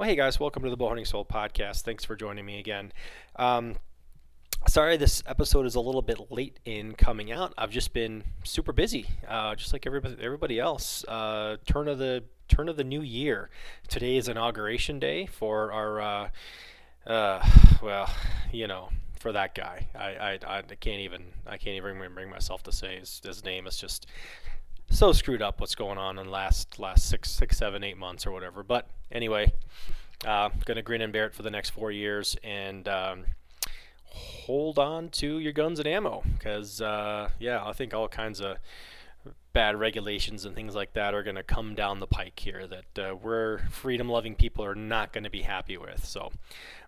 Well, hey guys, welcome to the Bowhunting Soul podcast. Thanks for joining me again. Um, sorry, this episode is a little bit late in coming out. I've just been super busy, uh, just like everybody everybody else. Uh, turn of the turn of the new year. Today is inauguration day for our. Uh, uh well, you know, for that guy, I, I, I can't even I can't even bring myself to say his, his name. It's just so screwed up what's going on in the last last six six seven eight months or whatever. But anyway, uh, gonna grin and bear it for the next four years and um, hold on to your guns and ammo because uh, yeah, I think all kinds of bad regulations and things like that are going to come down the pike here that uh, we're freedom loving people are not going to be happy with. So,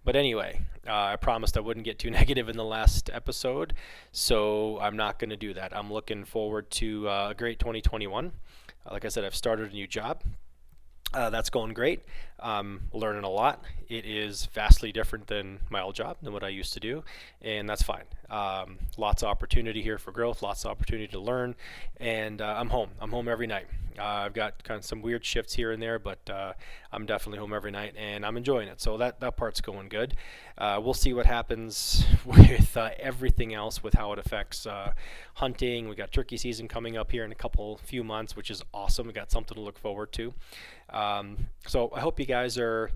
but anyway, uh, I promised I wouldn't get too negative in the last episode, so I'm not going to do that. I'm looking forward to uh, a great 2021. like I said, I've started a new job. Uh, that's going great. Um, learning a lot. It is vastly different than my old job, than what I used to do, and that's fine. Um, lots of opportunity here for growth, lots of opportunity to learn, and uh, I'm home. I'm home every night. Uh, I've got kind of some weird shifts here and there, but uh, I'm definitely home every night, and I'm enjoying it. So that that part's going good. Uh, we'll see what happens with uh, everything else, with how it affects uh, hunting. We got turkey season coming up here in a couple few months, which is awesome. We got something to look forward to. Um, so I hope you guys are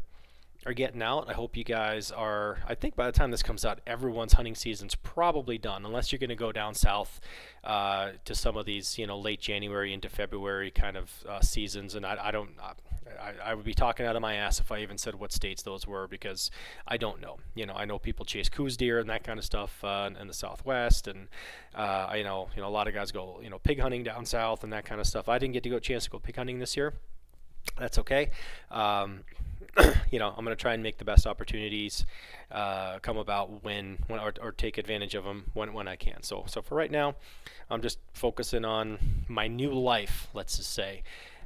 are getting out. I hope you guys are. I think by the time this comes out, everyone's hunting season's probably done, unless you're going to go down south uh, to some of these, you know, late January into February kind of uh, seasons. And I, I don't. I, I, would be talking out of my ass if I even said what states those were because I don't know. You know, I know people chase Coues deer and that kind of stuff uh, in, the Southwest, and uh, I know you know a lot of guys go you know pig hunting down south and that kind of stuff. I didn't get to go chance to go pig hunting this year. That's okay. Um, you know, I'm going to try and make the best opportunities uh, come about when, when or, or, take advantage of them when, when I can. So, so for right now, I'm just focusing on my new life, let's just say,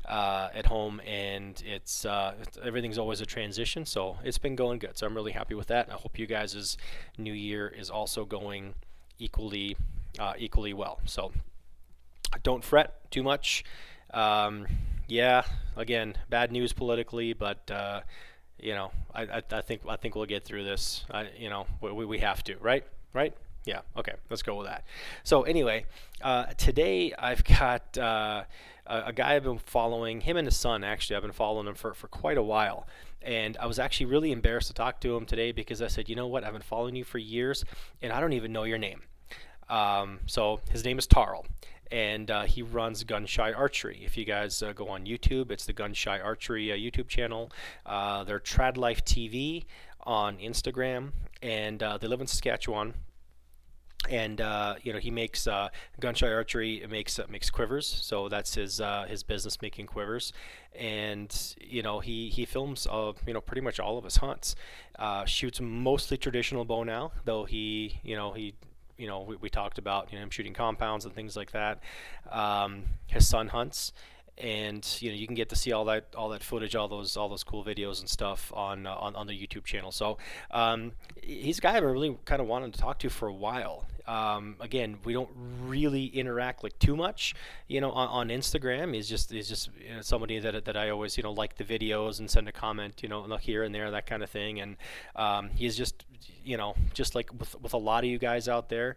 uh, at home, and it's, uh, it's, everything's always a transition. So it's been going good. So I'm really happy with that. I hope you guys' new year is also going equally uh, equally well. So don't fret too much. Um, yeah, again, bad news politically, but uh, you know, I, I, I, think I think we'll get through this. I, you know, we, we have to, right? Right? Yeah. Okay. Let's go with that. So anyway, uh, today I've got uh, a, a, guy I've been following. Him and his son actually. I've been following him for for quite a while. And I was actually really embarrassed to talk to him today because I said, you know what? I've been following you for years, and I don't even know your name. Um, so his name is Tarl, and uh, he runs Gunshy Archery. If you guys uh, go on YouTube, it's the Gunshy Archery uh, YouTube channel. Uh, they're Trad Life TV on Instagram, and uh, they live in Saskatchewan. And uh, you know he makes Gunshy Archery makes makes quivers, so that's his his business making quivers, and you know he he films you know pretty much all of his hunts, shoots mostly traditional bow now, though he you know he you know, we, we talked about you know, him shooting compounds and things like that. Um, his son hunts, and you know you can get to see all that all that footage, all those all those cool videos and stuff on uh, on, on the YouTube channel. So um, he's a guy I've really kind of wanted to talk to for a while. Um, again, we don't really interact like too much, you know, on, on Instagram. He's just he's just you know, somebody that, that I always you know like the videos and send a comment, you know, look here and there, that kind of thing. And um, he's just you know just like with with a lot of you guys out there,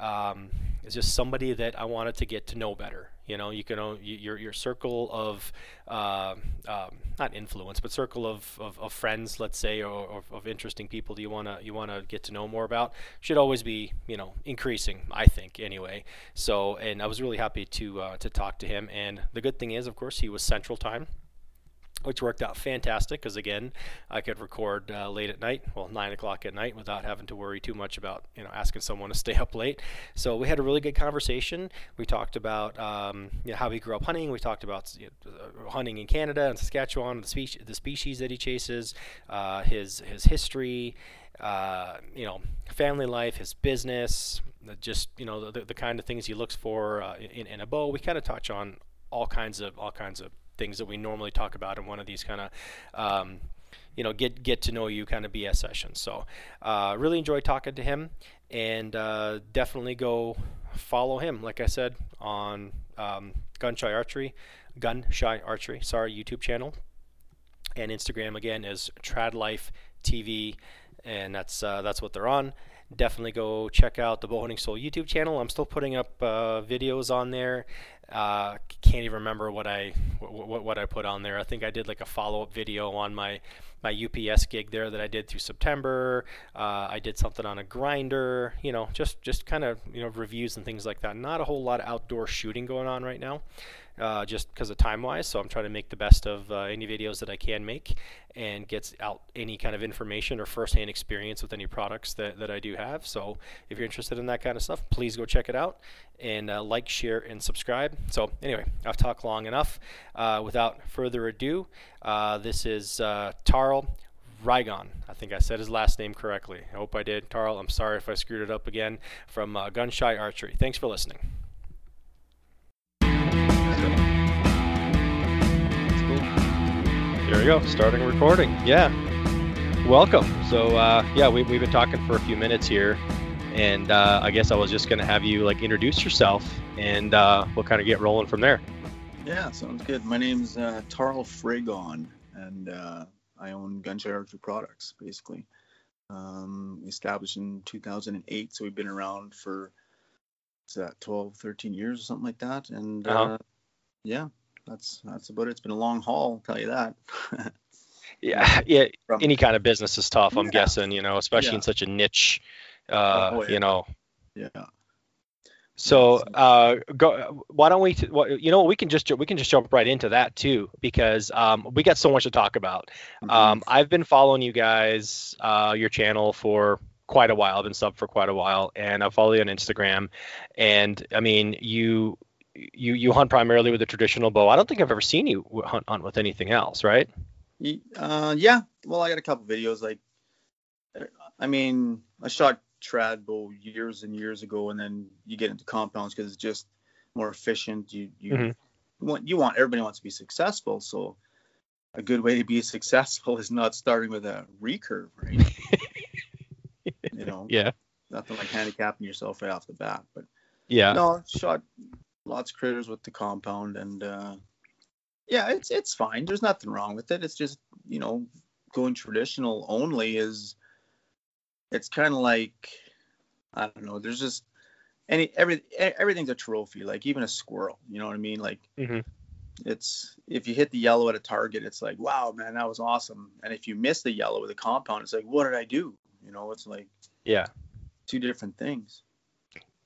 um, is just somebody that I wanted to get to know better. You know, you can your your circle of uh, um, not influence, but circle of, of, of friends, let's say, or, of interesting people do you wanna you wanna get to know more about should always be you know increasing. I think anyway. So, and I was really happy to uh, to talk to him. And the good thing is, of course, he was Central Time which worked out fantastic because again i could record uh, late at night well 9 o'clock at night without having to worry too much about you know asking someone to stay up late. So we had a really good conversation. We talked about um, you know, how he grew up hunting. We talked about you know, hunting in canada and saskatchewan the, species, the species that he chases uh, his his history uh, you know family life his business just you know the, the kind of things he looks for uh, in, in a bow. We kind of touch on all kinds of all kinds of things that we normally talk about in one of these kind of um, you know get get to know you kind of BS sessions. So uh, really enjoy talking to him, and uh, definitely go follow him. Like I said on um, Gun Shy Archery, Gun Shy Archery. Sorry, YouTube channel. and Instagram again is Trad Life TV, and that's uh, that's what they're on. Definitely go check out the Bowhunting Soul YouTube channel. I'm still putting up uh, videos on there. Uh, can't even remember what I what, what I put on there. I think I did like a follow up video on my my UPS gig there that I did through September. Uh, I did something on a grinder. You know, just just kind of you know reviews and things like that. Not a whole lot of outdoor shooting going on right now uh, just because of time wise. So I'm trying to make the best of uh, any videos that I can make and gets out any kind of information or firsthand experience with any products that, that I do have. So if you're interested in that kind of stuff, please go check it out and uh, like, share, and subscribe. So anyway, I've talked long enough. Uh, without further ado, uh, this is uh, Tarl. Rygon. I think I said his last name correctly. I hope I did. Tarl, I'm sorry if I screwed it up again from Gunshy Archery. Thanks for listening. There we go, starting recording. Yeah. Welcome. So, uh, yeah, we, we've been talking for a few minutes here, and uh, I guess I was just going to have you like introduce yourself, and uh, we'll kind of get rolling from there. Yeah, sounds good. My name's uh, Tarl Frigon, and uh, I own Gunshy Archery Products, basically. Um, established in 2008, so we've been around for that 12, 13 years or something like that, and uh-huh. Uh, yeah, that's that's about it. It's been a long haul, I'll tell you that. yeah, yeah. Any kind of business is tough. I'm yeah. guessing, you know, especially yeah. in such a niche. Uh, oh, yeah. You know. Yeah. So, uh, go. Why don't we? You know, we can just we can just jump right into that too because um, we got so much to talk about. Mm-hmm. Um, I've been following you guys, uh, your channel for quite a while. I've been sub for quite a while, and I follow you on Instagram. And I mean, you you you hunt primarily with a traditional bow. I don't think I've ever seen you hunt, hunt with anything else, right? Uh, yeah. Well, I got a couple videos. Like, I mean, I shot trad bow years and years ago, and then you get into compounds because it's just more efficient. You you, mm-hmm. you want you want everybody wants to be successful, so a good way to be successful is not starting with a recurve, right? you know. Yeah. Nothing like handicapping yourself right off the bat, but yeah. No, shot lots of critters with the compound, and uh, yeah, it's it's fine. There's nothing wrong with it. It's just you know going traditional only is it's kind of like I don't know. There's just any every everything's a trophy. Like even a squirrel. You know what I mean? Like. Mm-hmm. It's if you hit the yellow at a target, it's like, wow, man, that was awesome. And if you miss the yellow with a compound, it's like, what did I do? You know, it's like, yeah, two different things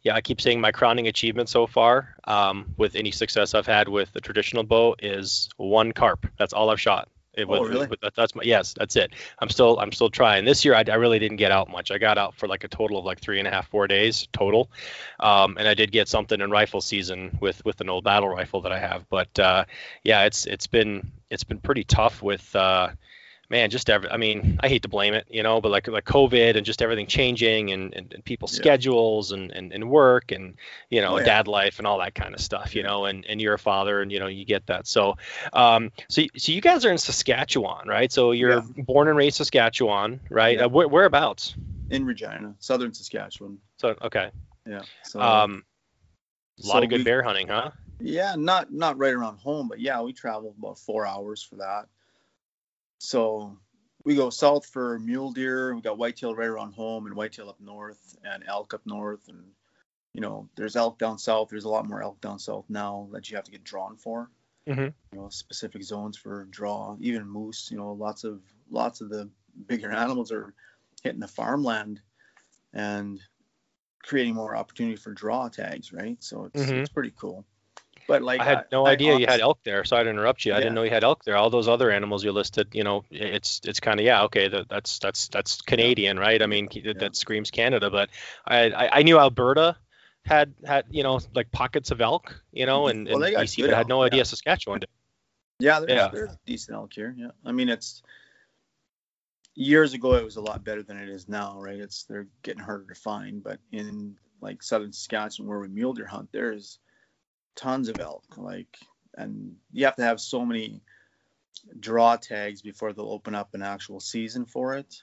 yeah, I keep saying my crowning achievement so far um, with any success I've had with the traditional bow is one carp. That's all I've shot. It oh, was, really? that's my yes, that's it. I'm still I'm still trying. This year I, I, really didn't get out much. I got out for like a total of like three and a half four days total, um, and I did get something in rifle season with with an old battle rifle that I have. But uh, yeah, it's it's been it's been pretty tough with. Uh, man, just every, I mean, I hate to blame it, you know, but like like COVID and just everything changing and, and, and people's yeah. schedules and, and, and work and, you know, oh, yeah. dad life and all that kind of stuff, you know, and, and you're a father and, you know, you get that. So, um, so, so you guys are in Saskatchewan, right? So you're yeah. born and raised Saskatchewan, right? Uh, where, whereabouts? In Regina, Southern Saskatchewan. So, okay. Yeah. So, um, a lot so of good we, bear hunting, huh? Yeah, not not right around home, but yeah, we travel about four hours for that. So we go south for mule deer. We got whitetail right around home and whitetail up north and elk up north. And, you know, there's elk down south. There's a lot more elk down south now that you have to get drawn for. Mm-hmm. You know, specific zones for draw, even moose, you know, lots of, lots of the bigger animals are hitting the farmland and creating more opportunity for draw tags, right? So it's, mm-hmm. it's pretty cool. But like I had no I, idea I, you had elk there. Sorry to interrupt you. I didn't know you had elk there. All those other animals you listed, you know, it's it's kind of yeah, okay, that, that's that's that's Canadian, right? I mean, yeah. that screams Canada. But I, I, I knew Alberta had had you know like pockets of elk, you know, mm-hmm. and, well, and BC, but I had no idea yeah. Saskatchewan did. Yeah, there's, yeah. there's decent elk here. Yeah, I mean it's years ago it was a lot better than it is now, right? It's they're getting harder to find, but in like southern Saskatchewan where we mule deer hunt, there's tons of elk. Like, and you have to have so many draw tags before they'll open up an actual season for it,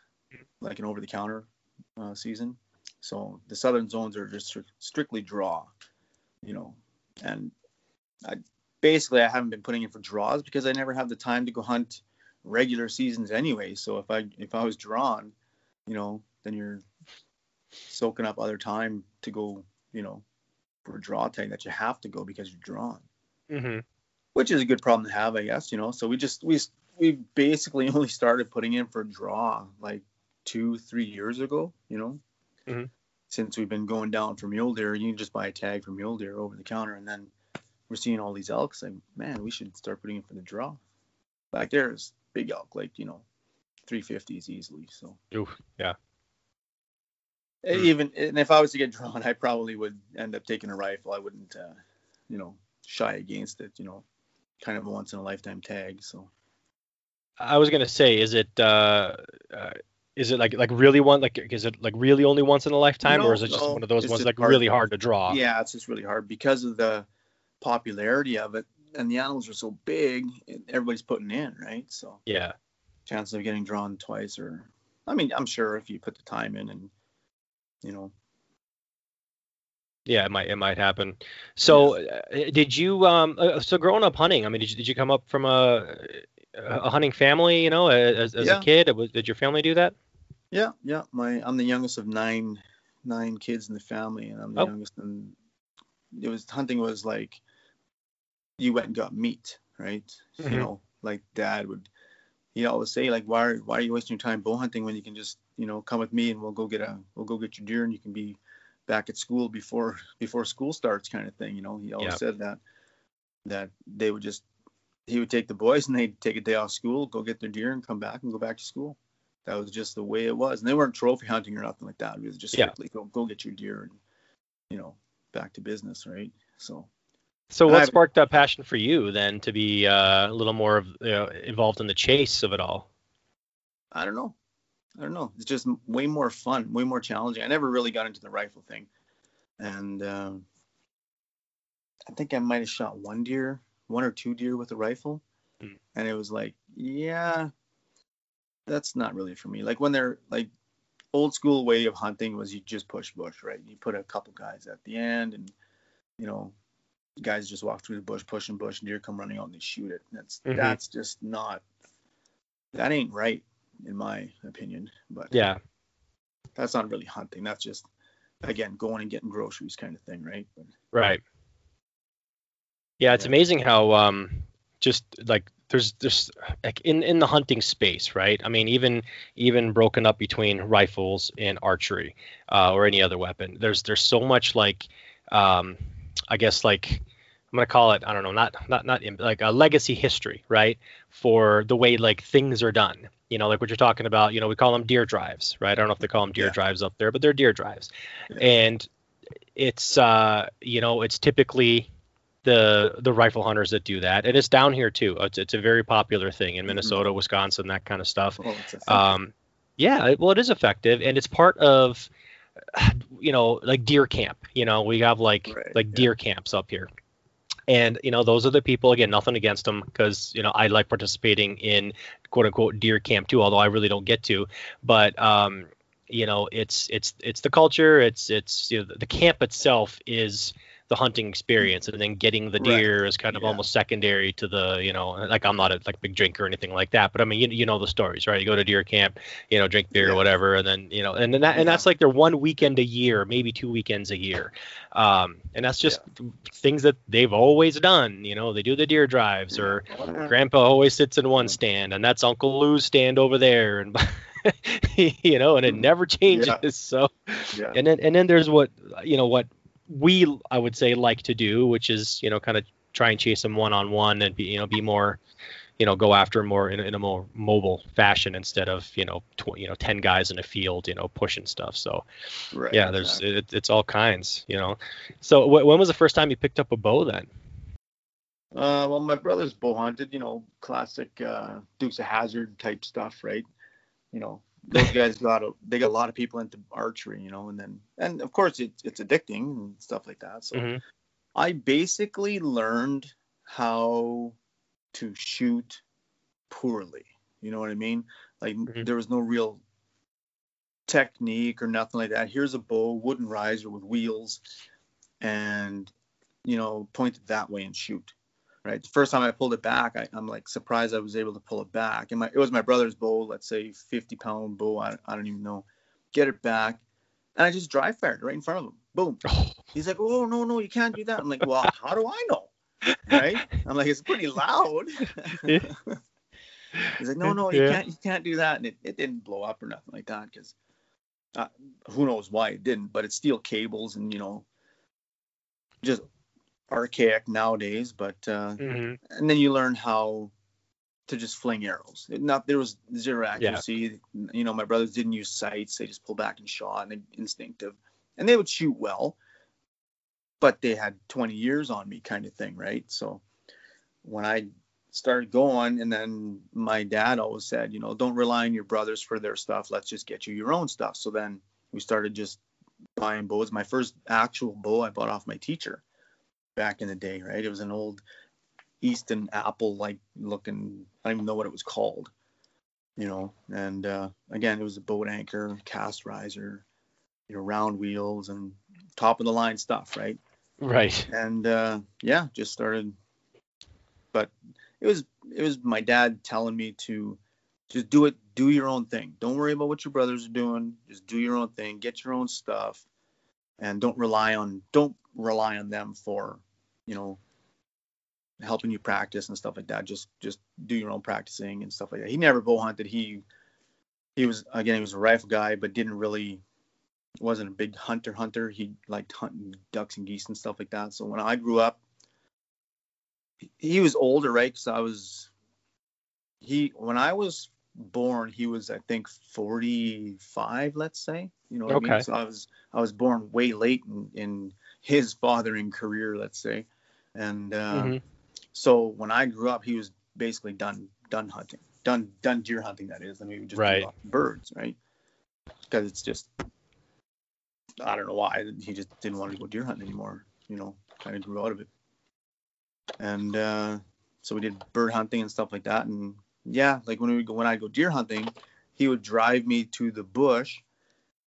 like an over-the-counter uh, season. So the southern zones are just strictly draw, you know, and I basically I haven't been putting in for draws because I never have the time to go hunt regular seasons anyway. So if I if I was drawn, you know, then you're soaking up other time to go, you know, for a draw tag that you have to go because you're drawn. Mm-hmm. Which is a good problem to have, I guess. You know, so we just we we basically only started putting in for draw like two three years ago. You know, Mhm. since we've been going down for mule deer, you can just buy a tag for mule deer over the counter, and then we're seeing all these elks. Like, man, we should start putting in for the draw. Back there is big elk, like you know, 350s easily. So Oof, yeah. Hmm. even and if I was to get drawn, I probably would end up taking a rifle. I wouldn't, uh, you know, shy against it. You know, kind of a once in a lifetime tag. So I was gonna say, is it uh, uh is it like like really one like is it like really only once in a lifetime, No, or is it just no, one of those ones like hard- really hard to draw? yeah, it's just really hard because of the popularity of it, and the animals are so big. and Everybody's putting in, right? So Yeah. chances of getting drawn twice, or I mean, I'm sure if you put the time in and you know, Yeah, it might it might happen. So, uh, did you um uh, so growing up hunting? I mean, did you, did you come up from a a hunting family? You know, as, as Yeah. a kid, did your family do that? yeah, yeah. My I'm the youngest of nine nine kids in the family, and I'm the Oh. youngest. And it was hunting was like you went and got meat, right? Mhm. You know, like dad would. He always say like, why are why are you wasting your time bow hunting when you can just you know come with me and we'll go get a we'll go get your deer and you can be back at school before before school starts kind of thing. You know, he always Yeah. said that that they would just he would take the boys and they'd take a day off school, go get their deer and come back and go back to school. That was just the way it was. And they weren't trophy hunting or nothing like that. It was just Yeah. strictly go go get your deer and you know back to business, right? So So, what I've- sparked that passion for you then to be uh, a little more of, you know, involved in the chase of it all? I don't know. I don't know. It's just way more fun, way more challenging. I never really got into the rifle thing, and um, I think I might have shot one deer, one or two deer with a rifle, Mm. and it was like, yeah, that's not really for me. Like when they're like old school way of hunting was you just push bush, right? You put a couple guys at the end, and you know, guys just walk through the bush, pushing bush, and deer come running out and they shoot it. That's Mhm. that's just not. That ain't right in my opinion. But Yeah. that's not really hunting. That's just again going and getting groceries kind of thing, right? But, Right. Yeah, it's Yeah. amazing how um just like there's there's like in in the hunting space, right? I mean, even even broken up between rifles and archery uh, or any other weapon. There's there's so much like um I guess like I'm gonna call it I don't know not not not in, like a legacy history, right? For the way like things are done. You know, like what you're talking about. You know, we call them deer drives, right? I don't know if they call them deer Yeah. drives up there, but they're deer drives, Yeah. and it's uh you know it's typically the the rifle hunters that do that and it's down here too it's, it's a very popular thing in Mhm. minnesota wisconsin that kind of stuff oh, it's a thing. um yeah well it is effective and it's part of you know like deer camp you know we have like Right, like yeah. deer camps up here and you know those are the people again nothing against them because you know i like participating in quote unquote deer camp too although i really don't get to but um you know it's it's it's the culture it's it's you know the, the camp itself is the hunting experience and then getting the Right, deer is kind of yeah. almost secondary to the you know like i'm not a like big drinker or anything like that but i mean you, you know the stories right? You go to deer camp you know drink beer or whatever and then you know and then that, and that's like their one weekend a year maybe two weekends a year um and that's just things that they've always done you know? They do the deer drives or grandpa always sits in one stand and that's uncle lou's stand over there and you know and it never changes so yeah. and then and then there's what you know what we i would say like to do which is you know kind of try and chase them one on one and be you know be more you know go after more in, a- in a more mobile fashion instead of you know tw- you know 10 guys in a field you know pushing stuff so right, yeah there's exactly. it, it's all kinds you know so wh- when was the first time you picked up a bow then Uh, well, my brother's bow hunted, you know, classic uh, Dukes of Hazzard type stuff, right? You know, those guys got a, they got a lot of people into archery, you know, and then and of course it's it's addicting and stuff like that. So Mhm. I basically learned how to shoot poorly. You know what I mean? Like Mhm. there was no real technique or nothing like that. Here's a bow, wooden riser with wheels, and you know, point it that way and shoot. Right? The first time I pulled it back, I, am like surprised I was able to pull it back. And my it was my brother's bow, let's say 50 pound bow. I, I don't even know. Get it back, and I just dry fired right in front of him. Boom. He's like, oh no no, you can't do that. I'm like, well, how do I know? Right? I'm like, it's pretty loud. He's like, no no, you yeah. can't you can't do that. And it, it didn't blow up or nothing like that because. Uh, who knows why it didn't, but it's steel cables and you know, just archaic nowadays, but uh, mm-hmm. and then you learn how to just fling arrows. It not there was zero accuracy. Yeah. You know, my brothers didn't use sights; they just pulled back and shot, and instinctive, and they would shoot well, but they had 20 years on me, kind of thing, right? So when I started going, and then my dad always said, you know, don't rely on your brothers for their stuff. Let's just get you your own stuff. So then we started just buying bows. My first actual bow I bought off my teacher back in the day, right? It was an old Easton Apple like looking. I don't even know what it was called, you know. And uh, again, it was a boat anchor, cast riser, you know, round wheels and top of the line stuff, right? Right. And uh, yeah, just started. But it was it was my dad telling me to just do it, do your own thing. Don't worry about what your brothers are doing. Just do your own thing. Get your own stuff, and don't rely on don't rely on them for you know, helping you practice and stuff like that. Just just do your own practicing and stuff like that. He never bow hunted. He he was again he was a rifle guy, but didn't really wasn't a big hunter hunter. He liked hunting ducks and geese and stuff like that. So when I grew up, he was older, right? Because I was he when I was born, he was I think 45, let's say. You know, okay. I mean? So I was I was born way late in, in his fathering career, let's say. And uh, mm-hmm. so when I grew up, he was basically done done hunting, done done deer hunting. That is, I mean, we just right. birds, right? Because it's just I don't know why he just didn't want to go deer hunting anymore. You know, kind of grew out of it. And uh, so we did bird hunting and stuff like that. And yeah, like when we go when I go deer hunting, he would drive me to the bush,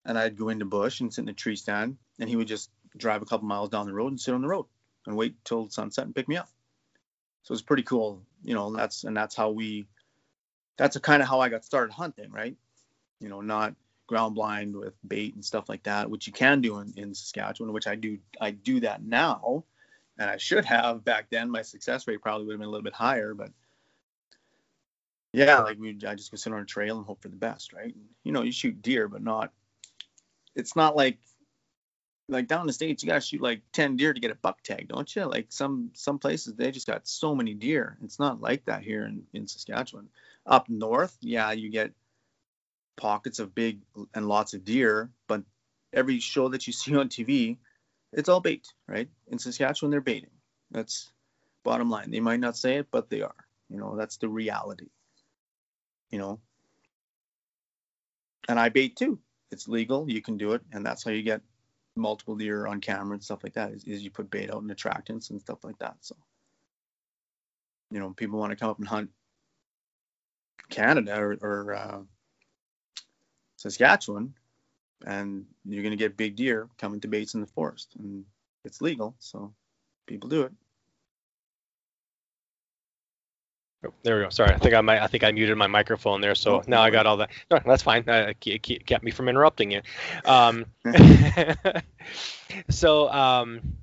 and I'd go into bush and sit in a tree stand, and he would just drive a couple miles down the road and sit on the road and wait till sunset and pick me up. So it's pretty cool, you know. That's and that's how we. That's kind of how I got started hunting, right? You know, not ground blind with bait and stuff like that, which you can do in, in Saskatchewan, which I do. I do that now, and I should have back then. My success rate probably would have been a little bit higher, but yeah, like we, I just go sit on a trail and hope for the best, right? You know, you shoot deer, but not. It's not like like down in the states, you gotta shoot like ten deer to get a buck tag, don't you? Like some some places they just got so many deer. It's not like that here in in Saskatchewan. Up north, yeah, you get pockets of big and lots of deer, but every show that you see on TV, it's all bait, right? In Saskatchewan, they're baiting. That's bottom line. They might not say it, but they are. You know, that's the reality. You know, and I bait too. It's legal. You can do it, and that's how you get multiple deer on camera and stuff like that is, is you put bait out and attractants and stuff like that. So, you know, people want to come up and hunt Canada or, or uh, Saskatchewan, and you're going to get big deer coming to baits in the forest, and it's legal, so people do it. Oh, there we go. Sorry, I think I might. I think I muted my microphone there, so oh, now I got all that. No, that's fine. Uh, it kept me from interrupting you. Um, so, um,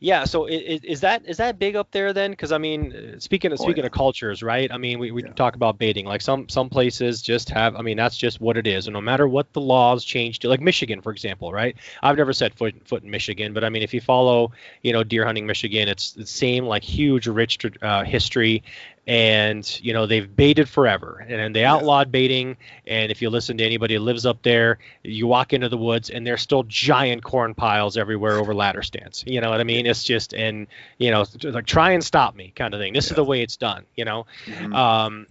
yeah. So is, is, that is that big up there then? Because I mean, speaking of oh, speaking yeah. of cultures, right? I mean, we, we yeah. talk about baiting. Like some some places just have. I mean, that's just what it is. And no matter what the laws change to, like Michigan, for example, right? I've never set foot foot in Michigan, but I mean, if you follow, you know, deer hunting Michigan, it's the same like huge rich uh, history and you know they've baited forever and they outlawed baiting and if you listen to anybody who lives up there you walk into the woods and there's still giant corn piles everywhere over ladder stands you know what i mean it's just and you know like try and stop me kind of thing this yeah. is the way it's done you know mm-hmm. um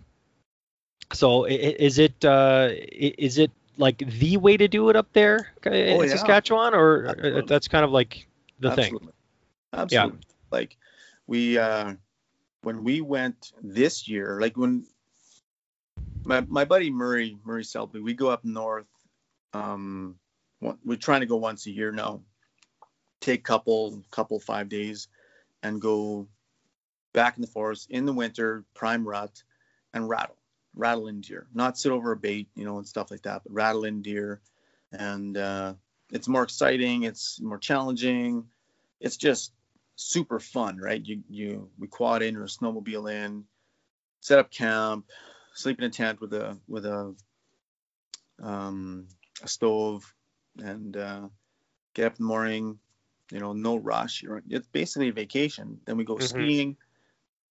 so is it uh is it like the way to do it up there in oh, yeah. saskatchewan or uh, Absolutely. that's kind of like the Absolutely. thing Absolutely. Yeah. Like we uh when we went this year, like when my my buddy Murray Murray Selby, we go up north. Um, we're trying to go once a year now. Take couple couple five days, and go back in the forest in the winter, prime rut, and rattle, rattle in deer. Not sit over a bait, you know, and stuff like that, but rattle in deer, and uh, it's more exciting. It's more challenging. It's just super fun, right? You you we quad in or snowmobile in, set up camp, sleep in a tent with a with a um, a stove, and uh, get up in the morning. You know, no rush. You're, it's basically a vacation. Then we go Mhm. skiing,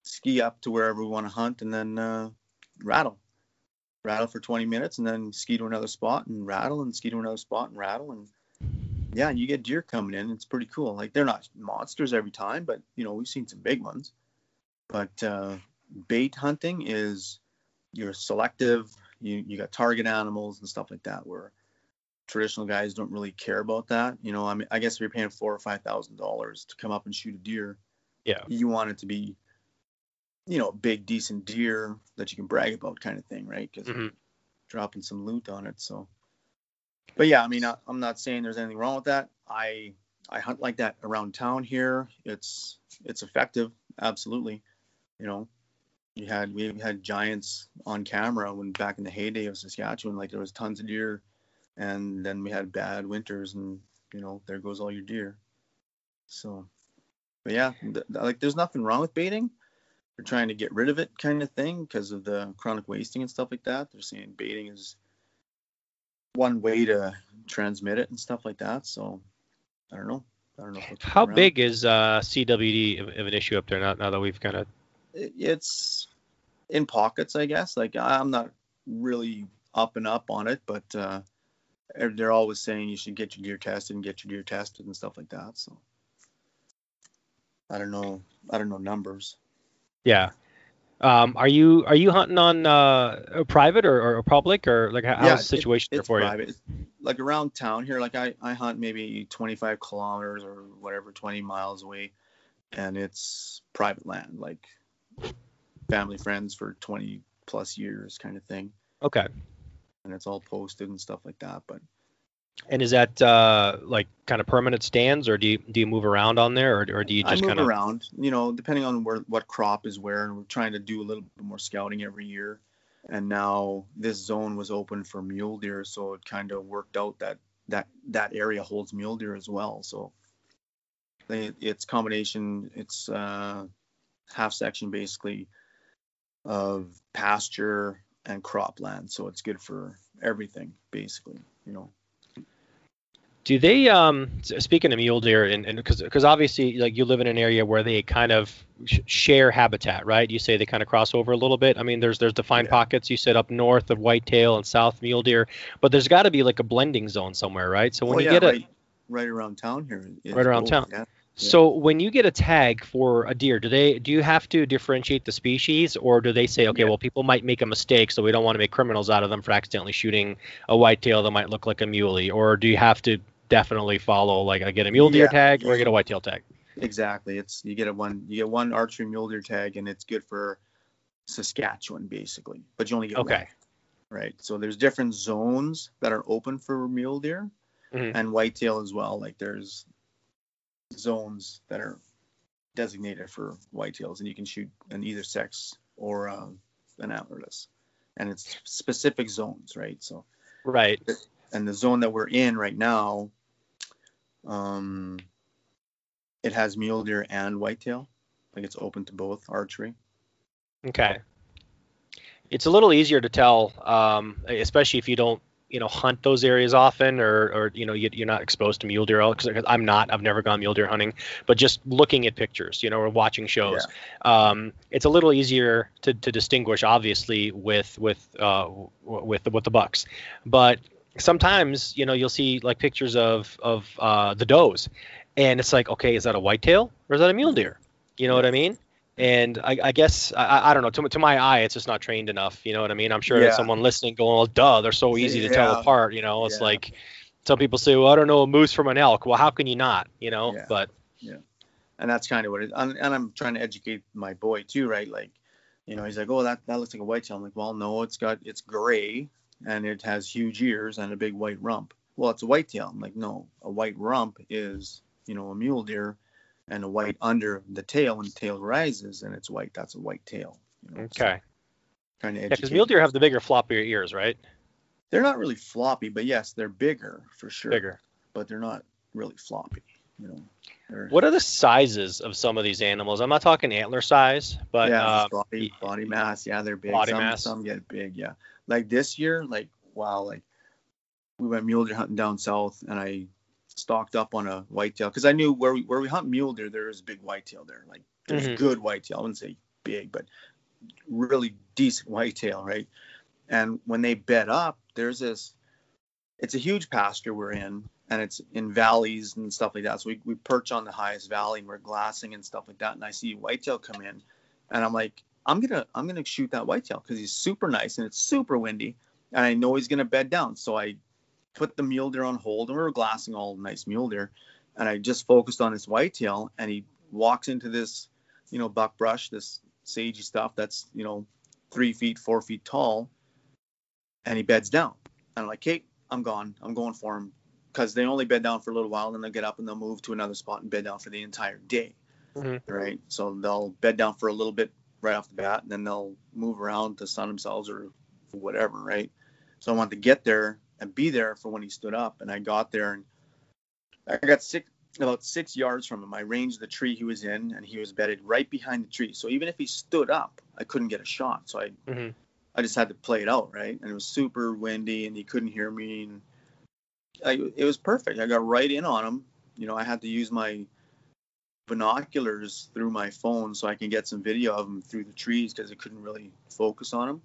ski up to wherever we want to hunt, and then uh, rattle, rattle for 20 minutes, and then ski to another spot and rattle, and ski to another spot and rattle, and yeah, and you get deer coming in. It's pretty cool. Like they're not monsters every time, but you know we've seen some big ones. But uh, bait hunting is you're selective. You you got target animals and stuff like that. Where traditional guys don't really care about that. You know, I mean, I guess if you're paying four or five thousand dollars to come up and shoot a deer, Yeah. you want it to be, you know, a big decent deer that you can brag about, kind of thing, right? Because Mhm. dropping some loot on it. So, but yeah, I mean, I, I'm not saying there's anything wrong with that. I I hunt like that around town here. It's it's effective, absolutely. You know, you had we had giants on camera when back in the heyday of Saskatchewan, like there was tons of deer, and then we had bad winters, and you know, there goes all your deer. So, but yeah, th- like there's nothing wrong with baiting. They're trying to get rid of it, kind of thing, because of the chronic wasting and stuff like that. They're saying baiting is one way to transmit it and stuff like that. So, I don't know. I don't know. How around. big is uh, CWD of, of an issue up there now, now that we've kind of it- it's in pockets, I guess. Like I'm not really up and up on it, but uh, they're they're always saying you should get your deer tested and get your deer tested and stuff like that. So I don't know. I don't know numbers. yeah. Um, are you are you hunting on uh, a private or, or public or like how, Yeah, how's the it- situation there It's for you? private. It's like around town here. Like I I hunt maybe 25 kilometers or whatever, 20 miles away, and it's private land, like family friends for 20 plus years, kind of thing. Okay. And it's all posted and stuff like that. But And is that uh, like kind of permanent stands or do you do you move around on there or, or do you just kind of move around, you know, depending on where what crop is where, and we're trying to do a little bit more scouting every year. And now this zone was open for mule deer, so it kind of worked out that that that area holds mule deer as well. So they, it's combination, it's uh, half section basically of pasture and cropland, so it's good for everything basically, you know. Do they um speaking of mule deer and because because obviously like you live in an area where they kind of sh- share habitat, right? You say they kind of cross over a little bit. I mean, there's there's defined Yeah. pockets. You said up north of whitetail and south mule deer, but there's got to be like a blending zone somewhere, right? So when Oh, you yeah, get a right, right around town here, Right around town. yeah. So when you get a tag for a deer, do they do you have to differentiate the species, or do they say, okay, Yeah. well people might make a mistake, so we don't want to make criminals out of them for accidentally shooting a whitetail that might look like a muley, or do you have to definitely follow like I get a mule deer Yeah, tag or I get a whitetail tag? Exactly. It's you get a one you get one archery mule deer tag and it's good for Saskatchewan basically, but you only get one, Okay. right? So there's different zones that are open for mule deer Mhm. and whitetail as well. Like there's zones that are designated for whitetails and you can shoot an either sex or uh, an antlerless, and it's specific zones, right? So Right. and the zone that we're in right now, um, it has mule deer and whitetail. Like it's open to both archery. Okay. It's a little easier to tell, um, especially if you don't, you know, hunt those areas often, or, or you know, you, you're not exposed to mule deer. Because I'm not. I've never gone mule deer hunting, but just looking at pictures, you know, or watching shows, um, it's a little easier to, to distinguish, obviously, with with uh, with with the bucks. But sometimes, you know, you'll see like pictures of of uh, the does, and it's like, okay, is that a whitetail or is that a mule deer? You know what I mean? And I, I guess I- I, don't know. To, to my eye, it's just not trained enough. You know what I mean? I'm sure Yeah. that someone listening going, "Well, duh, they're so easy to tell apart." You know, it's Yeah. like some people say, "Well, I don't know a moose from an elk." Well, how can you not? You know, but Yeah. And that's kind of what it. And, and I'm trying to educate my boy too, right? Like, you know, he's like, oh, that that looks like a whitetail. I'm like, well, no, it's got it's gray and it has huge ears and a big white rump. Well, it's a whitetail. I'm like, no, a white rump is you know a mule deer, and a white under the tail when the tail rises and it's white. That's a white tail. You know, so Okay. trying to Yeah, because educate. mule deer have the bigger, floppier ears, right? They're not really floppy, but yes, they're bigger for sure. Bigger. but they're not really floppy. You know. They're, What are the sizes of some of these animals? I'm not talking antler size, but yeah, uh, body, body mass. Yeah, they're big. Body some, mass. some get big. Yeah, like this year, like wow, like we went mule deer hunting down south, and I stocked up on a whitetail because I knew where we where we hunt mule deer, there is big whitetail there. Like there's Mhm. good whitetail. I wouldn't say big, but really decent whitetail, right? And when they bed up, there's this. It's a huge pasture we're in, and it's in valleys and stuff like that. So we, we perch on the highest valley and we're glassing and stuff like that. And I see whitetail come in, and I'm like, I'm gonna I'm gonna shoot that whitetail because he's super nice and it's super windy, and I know he's gonna bed down. So I put the mule deer on hold, and we were glassing all nice mule deer, and I just focused on this whitetail, and he walks into this, you know, buckbrush, this sagey stuff that's you know three feet, four feet tall, and he beds down. And I'm like, Kate, I'm gone. I'm going for him because they only bed down for a little while, and then they'll get up and they'll move to another spot and bed down for the entire day. Mhm. Right. So they'll bed down for a little bit right off the bat, and then they'll move around to sun themselves or whatever. Right. So I want to get there and be there for when he stood up, and I got there and I got six about six yards from him. I ranged the tree he was in, and he was bedded right behind the tree. So even if he stood up, I couldn't get a shot. So I Mhm. I just had to play it out, right? And it was super windy, and he couldn't hear me. And I, it was perfect. I got right in on him. You know, I had to use my binoculars through my phone so I can get some video of him through the trees because I couldn't really focus on him.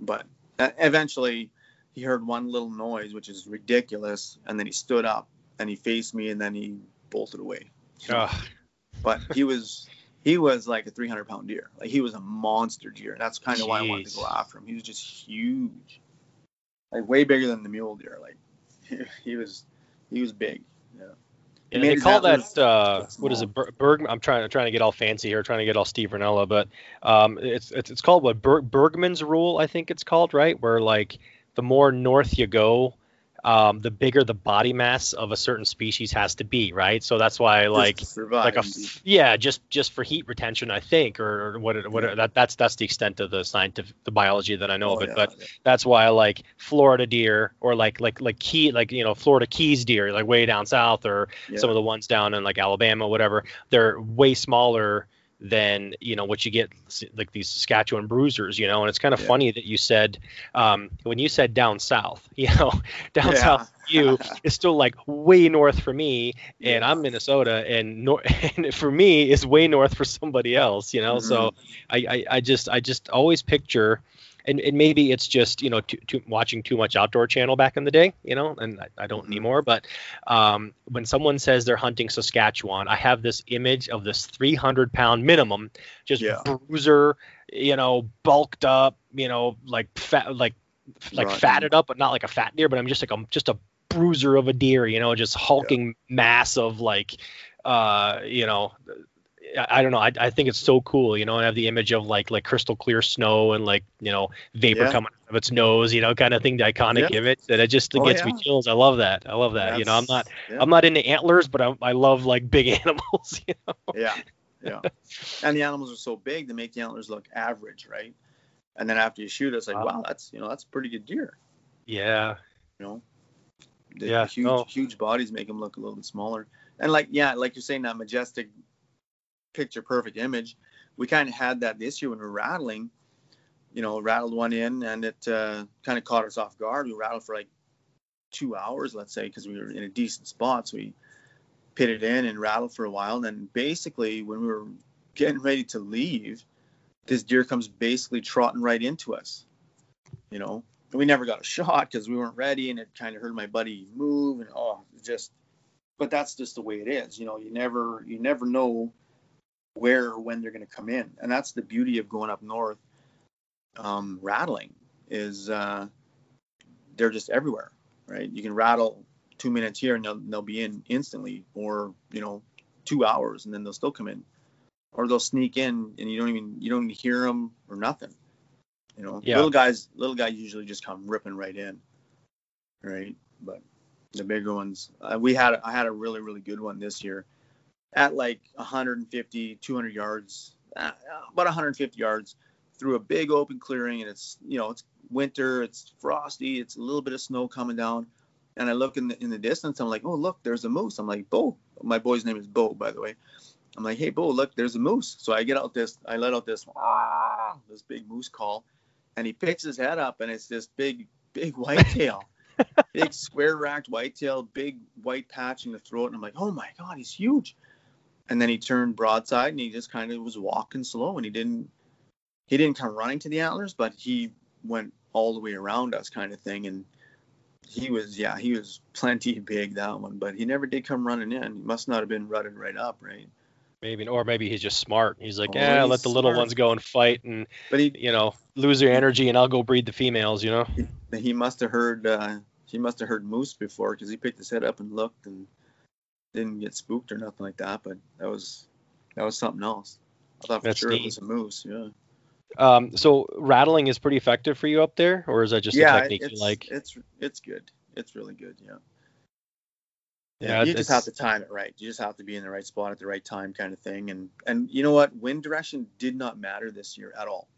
But uh, eventually, he heard one little noise, which is ridiculous, and then he stood up and he faced me, and then he bolted away. But he was he was like a 300 pound deer. Like he was a monster deer. That's kind of why I wanted to go after him. He was just huge, like way bigger than the mule deer. Like he, he was he was big. Yeah. Yeah, they call that uh, what is it? Ber- Berg. I'm trying to trying to get all fancy here, trying to get all Steve Rinella, but um, it's it's it's called what Ber- Bergmann's rule, I think it's called, right? Where like the more north you go, um, the bigger the body mass of a certain species has to be, right? So that's why like like a f- yeah, just just for heat retention, I think, or, or what it, what it, that that's that's the extent of the scientific the biology that I know Oh, of it, yeah, but yeah. that's why I like Florida deer or like like like key like you know Florida Keys deer like way down south or Yeah. some of the ones down in like Alabama whatever they're way smaller than you know what you get like these Saskatchewan bruisers you know and it's kind of Yeah. funny that you said um, when you said down south you know down Yeah. south you is still like way north for me and Yeah. I'm Minnesota and nor- and for me is way north for somebody else you know so Mm-hmm. I, I I just I just always picture and, and maybe it's just you know too, too, watching too much outdoor channel back in the day you know and I, I don't Mhm. anymore but um, when someone says they're hunting Saskatchewan I have this image of this 300 pound minimum just Yeah. bruiser you know bulked up you know like fat like like Right. fatted up but not like a fat deer but I'm just like I'm just a bruiser of a deer you know just hulking mass of like uh you know I I don't know. I, I think it's so cool, you know. I have the image of like like crystal clear snow and like you know vapor Yeah. coming out of its nose, you know, kind of thing. The iconic image that it just Oh, gets me yeah. chills. I love that. I love that. you know, I'm not yeah. I'm not into antlers, but I, I love like big animals. You know? Yeah, yeah. and the animals are so big they make the antlers look average, right? And then after you shoot, it's like, Wow. wow, that's you know that's a pretty good deer. Yeah. You know, the Yeah, huge no. huge bodies make them look a little bit smaller. And like yeah, like you're saying that majestic, picture perfect image. We kind of had that this year when we were rattling. You know, rattled one in and it uh, kind of caught us off guard. We rattled for like two hours, let's say, because we were in a decent spot. So we pitted in and rattled for a while. And then basically, when we were getting ready to leave, this deer comes basically trotting right into us. You know, and we never got a shot because we weren't ready, and it kind of heard my buddy move, and oh, just. But that's just the way it is. You know, you never you never know where or when they're going to come in, and that's the beauty of going up north. Um, rattling is uh, they're just everywhere, right? You can rattle two minutes here and they'll, they'll be in instantly or you know two hours and then they'll still come in or they'll sneak in and you don't even you don't even hear them or nothing you know Yeah. little guys little guys usually just come ripping right in right but the bigger ones uh, we had i had a really really good one this year at like 150, 200 yards, uh, about 150 yards through a big open clearing, and it's you know it's winter, it's frosty, it's a little bit of snow coming down, and I look in the in the distance, I'm like, oh look, there's a moose. I'm like, Bo, my boy's name is Bo, by the way. I'm like, hey Bo, look, there's a moose. So I get out this, I let out this, ah, this big moose call, and he picks his head up, and it's this big, big whitetail. big square racked whitetail, big white patch in the throat, and I'm like, oh my god, he's huge. And then he turned broadside, and he just kind of was walking slow, and he didn't he didn't come running to the antlers, but he went all the way around us, kind of thing. And he was, yeah, he was plenty big that one, but he never did come running in. He must not have been rutted right up, right? Maybe, or maybe he's just smart. He's like, oh, yeah, let the little smart. ones go and fight, and but he, you know, lose their energy, and I'll go breed the females. You know. He, he must have heard. Uh, he must have heard moose before because he picked his head up and looked and didn't get spooked or nothing like that. But that was that was something else. I thought for That's sure neat. it was a moose. Yeah. Um, so rattling is pretty effective for you up there, or is that just yeah, a technique you like? It's it's good. It's really good. Yeah. Yeah, you just have to time it right. You just have to be in the right spot at the right time, kind of thing. And and you know what? Wind direction did not matter this year at all,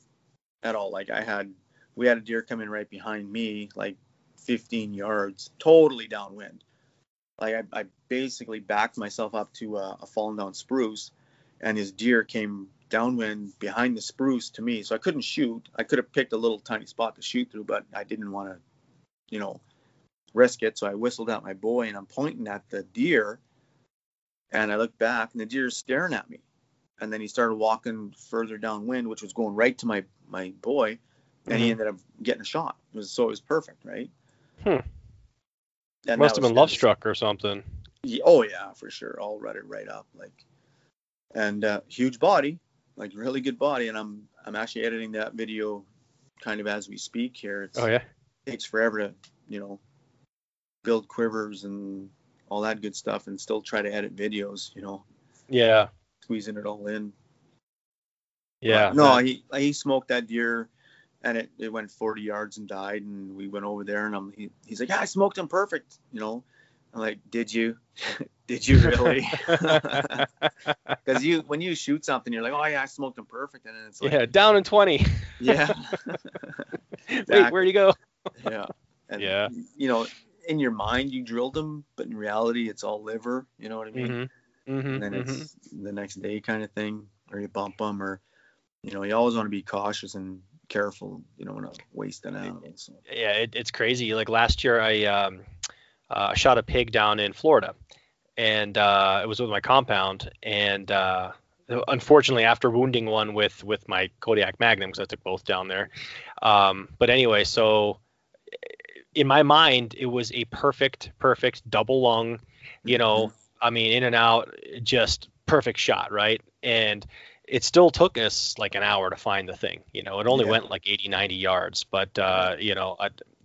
at all. Like I had, we had a deer come in right behind me, like 15 yards, totally downwind. Like I, I basically backed myself up to a, a fallen down spruce, and his deer came downwind behind the spruce to me. So I couldn't shoot. I could have picked a little tiny spot to shoot through, but I didn't want to, you know, risk it. So I whistled out my boy and I'm pointing at the deer. And I looked back and the deer is staring at me. And then he started walking further downwind, which was going right to my, my boy. And mm-hmm. he ended up getting a shot. It was, so it was perfect, right? Hmm. And Must have been love struck or something. Yeah, oh yeah, for sure. I'll All it right up, like, and uh, huge body, like really good body, and I'm I'm actually editing that video kind of as we speak here. It's, oh yeah. It takes forever to you know build quivers and all that good stuff, and still try to edit videos. You know. Yeah. Squeezing it all in. Yeah. But, no, he he smoked that deer, and it, it went 40 yards and died, and we went over there, and I'm he, he's like, yeah, I smoked him perfect, you know. I'm like, did you? did you really? Because you, when you shoot something, you're like, oh yeah, I smoked them perfect, and then it's like, yeah, down in 20. yeah. exactly. Wait, where'd you go? yeah. And, yeah. You know, in your mind you drilled them, but in reality it's all liver. You know what I mean? Mm-hmm. Mm-hmm. And then mm-hmm. it's the next day kind of thing, or you bump them, or you know, you always want to be cautious and careful. You don't want to waste an animal. So. Yeah, it, it's crazy. Like last year, I um, uh, shot a pig down in Florida, and uh, it was with my compound. And uh, unfortunately, after wounding one with with my Kodiak Magnum, because I took both down there. Um, but anyway, so in my mind, it was a perfect, perfect double lung. You know, mm-hmm. I mean, in and out, just perfect shot, right? And it still took us like an hour to find the thing. You know, it only yeah. went like 80, 90 yards, but uh, you know,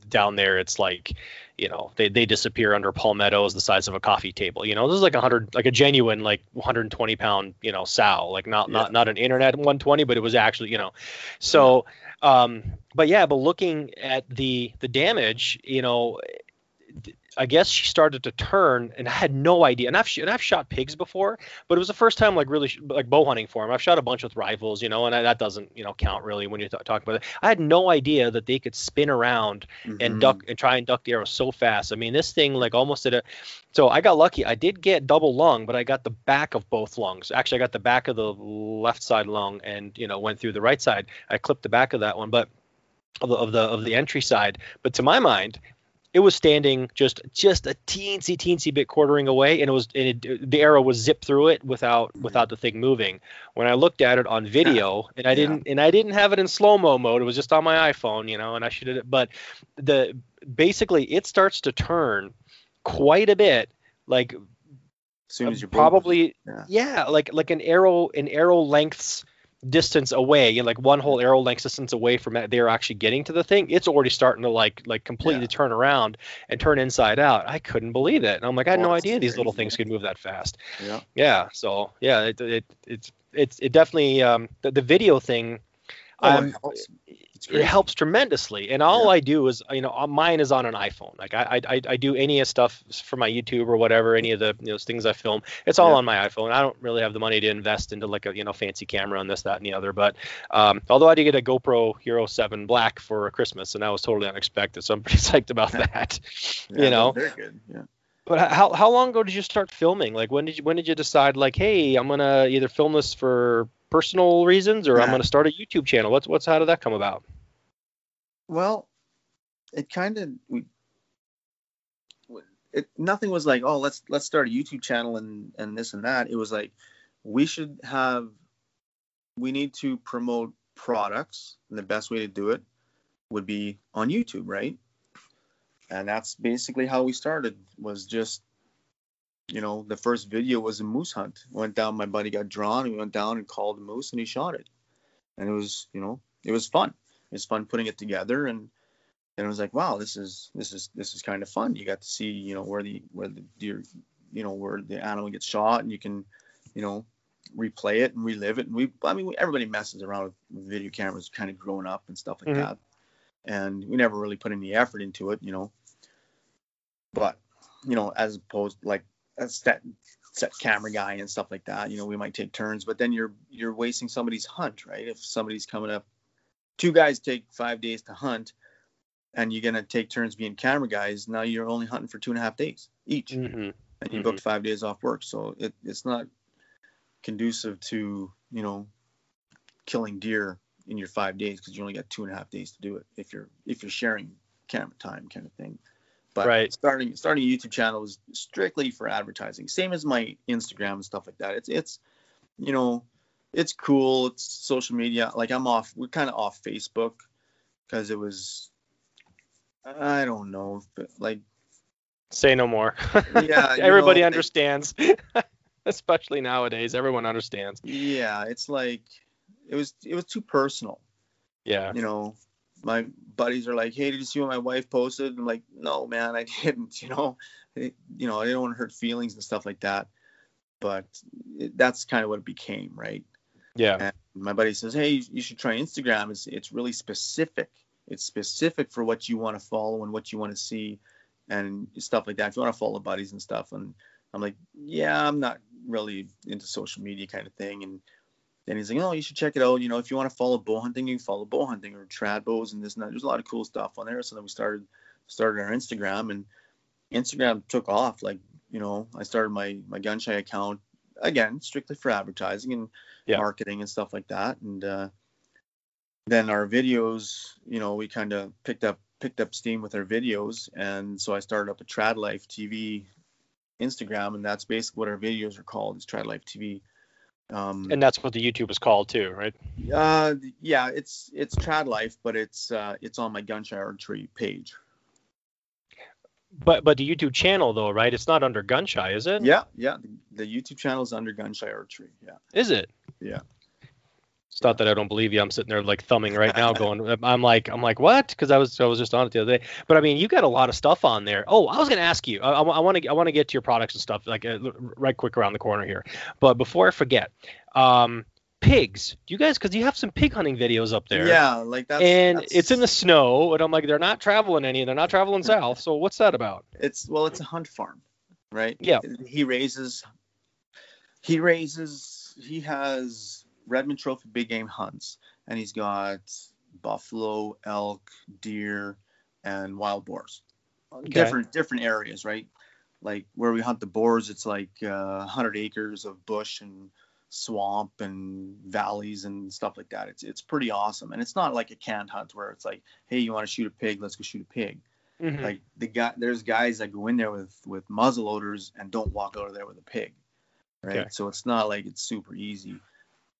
down there it's like you know they, they disappear under palmettos the size of a coffee table you know this is like a 100 like a genuine like 120 pound you know sow like not yeah. not not an internet 120 but it was actually you know so um but yeah but looking at the the damage you know I guess she started to turn, and I had no idea. And I've and I've shot pigs before, but it was the first time like really like bow hunting for them. I've shot a bunch with rifles, you know, and I, that doesn't you know count really when you're t- talking about it. I had no idea that they could spin around mm-hmm. and duck and try and duck the arrow so fast. I mean, this thing like almost did a. So I got lucky. I did get double lung, but I got the back of both lungs. Actually, I got the back of the left side lung, and you know went through the right side. I clipped the back of that one, but of the, of the of the entry side. But to my mind, it was standing just just a teensy teensy bit quartering away and it was and it, the arrow was zipped through it without hmm. without the thing moving. When i looked at it on video and i didn't and i didn't have it in slow mo mode it was just on my iphone you know and i should have but the basically it starts to turn quite a bit like as soon as you probably yeah. yeah like like an arrow an arrow lengths distance away, you know, like one whole arrow length distance away from it, they're actually getting to the thing, it's already starting to like like completely yeah. turn around and turn inside out. I couldn't believe it. And I'm like, I had no idea these little things could move that fast. Yeah. Yeah. So yeah, it, it it's it's it definitely um the, the video thing. Oh, helps. It helps tremendously and all Yeah. i do is you know uh, mine is on an iphone like I, I i do any of stuff for my youtube or whatever any of the you know things i film it's all Yeah. on my iphone i don't really have the money to invest into like a you know fancy camera and this that and the other but um although i did get a gopro hero 7 black for christmas and that was totally unexpected so i'm pretty psyched about that Yeah, you know they're good. Yeah. but how, how long ago did you start filming like when did you when did you decide like hey i'm gonna either film this for personal reasons or i'm gonna start a youtube channel what's what's how did that come about Well, it kind of. It nothing was like oh let's let's start a YouTube channel and and this and that. It was like we should have we need to promote products and the best way to do it would be on YouTube, right? And that's basically how we started was just you know the first video was a moose hunt. Went down, my buddy got drawn. We went down and called the moose and he shot it, and it was you know it was fun. It was fun putting it together and and it was like wow this is this is this is kind of fun. You got to see you know where the where the deer you know where the animal gets shot and you can you know replay it and relive it and we I mean everybody messes around with video cameras kind of growing up and stuff like Mhm. that and we never really put any effort into it you know but you know as opposed like a set set camera guy and stuff like that you know we might take turns but then you're you're wasting somebody's hunt right if somebody's coming up two guys take five days to hunt and you're going to take turns being camera guys now you're only hunting for two and a half days each mm-hmm. and you Mhm. booked five days off work so it, it's not conducive to you know killing deer in your five days because you only got two and a half days to do it if you're if you're sharing camera time kind of thing but Right. starting starting a youtube channel is strictly for advertising same as my instagram and stuff like that it's it's you know it's cool it's social media like i'm off we're kind of off facebook because it was i don't know like Say no more. Yeah, everybody know, it- understands. Especially nowadays, everyone understands. yeah it's like it was it was too personal Yeah. you know my buddies are like hey did you see what my wife posted? I'm like no man i didn't you know? It, you know i didn't want to hurt feelings and stuff like that. But it, that's kind of what it became right? Yeah. and my buddy says hey you, should try instagram. It's, it's really specific. It's specific for what you want to follow and what you want to see and stuff like that. If you want to follow buddies and stuff. And i'm like yeah i'm not really into social media kind of thing. And then he's like oh you should check it out. You know if you want to follow bow hunting you can follow bow hunting or trad bows and this and that. There's a lot of cool stuff on there. So then we started started our instagram and instagram took off like you know i started my my gun shy account again strictly for advertising and Yeah. marketing and stuff like that. And uh then our videos you know we kind of picked up picked up steam with our videos. And so i started up a trad life tv instagram and that's basically what our videos are called is trad life tv um And that's what the YouTube is called too, right? uh yeah it's it's trad life but it's uh it's on my gunshot archery page But but the YouTube channel though, right? It's not under Gunshy, is it? yeah yeah the, the youtube channel is under gunshot archery yeah Is it? Yeah. It's not that I don't believe you. I'm sitting there like thumbing right now, going. I'm like, I'm like, what? Because I was, I was just on it the other day. But I mean, you got a lot of stuff on there. Oh, I was gonna ask you. I, want to, I want to get to your products and stuff like uh, right quick around the corner here. But before I forget, um, pigs. Do you guys? Because you have some pig hunting videos up there. yeah like that. and that's- it's in the snow, and I'm like, they're not traveling any. They're not traveling south. So what's that about? it's well it's a hunt farm right Yeah. he raises he raises he has redmond trophy big game hunts and he's got buffalo elk deer and wild boars. Different different areas right? Like where we hunt the boars it's like uh, 100 acres of bush and swamp and valleys and stuff like that. It's it's pretty awesome. And it's not like a canned hunt where it's like hey you want to shoot a pig? Let's go shoot a pig. Mhm. like the guy there's guys that go in there with with muzzle loaders and don't walk out of there with a pig right? Okay. so it's not like it's super easy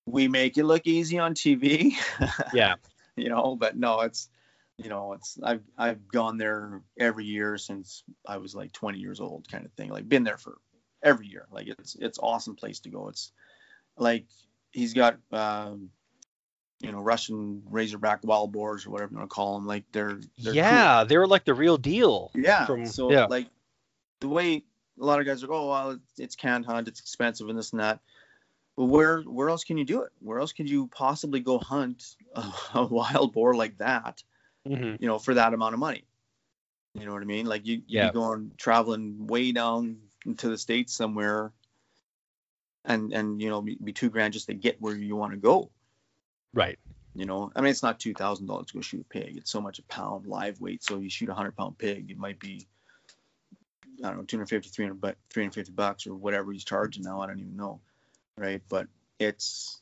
we make it look easy on tv yeah. you know but no it's you know it's i've i've gone there every year since i was like 20 years old kind of thing like been there for every year like it's it's awesome place to go it's like he's got um you know russian razorback wild boars or whatever you want to call them like they're, they're cool. yeah, they were like the real deal. Yeah. from- so yeah. like the way a lot of guys are, oh well, it's, it's canned hunt, it's expensive and this and that. But where where else can you do it? Where else can you possibly go hunt a, a wild boar like that, Mhm. you know, for that amount of money. You know what I mean? Like you, you Yeah. be going traveling way down into the states somewhere, and and you know be, be two grand just to get where you want to go. Right. You know, I mean, it's not two thousand dollars to go shoot a pig. It's so much a pound live weight. So you shoot a hundred pound pig, it might be, I don't know, 250, 300, but 350 bucks or whatever he's charging now. I don't even know, right? But it's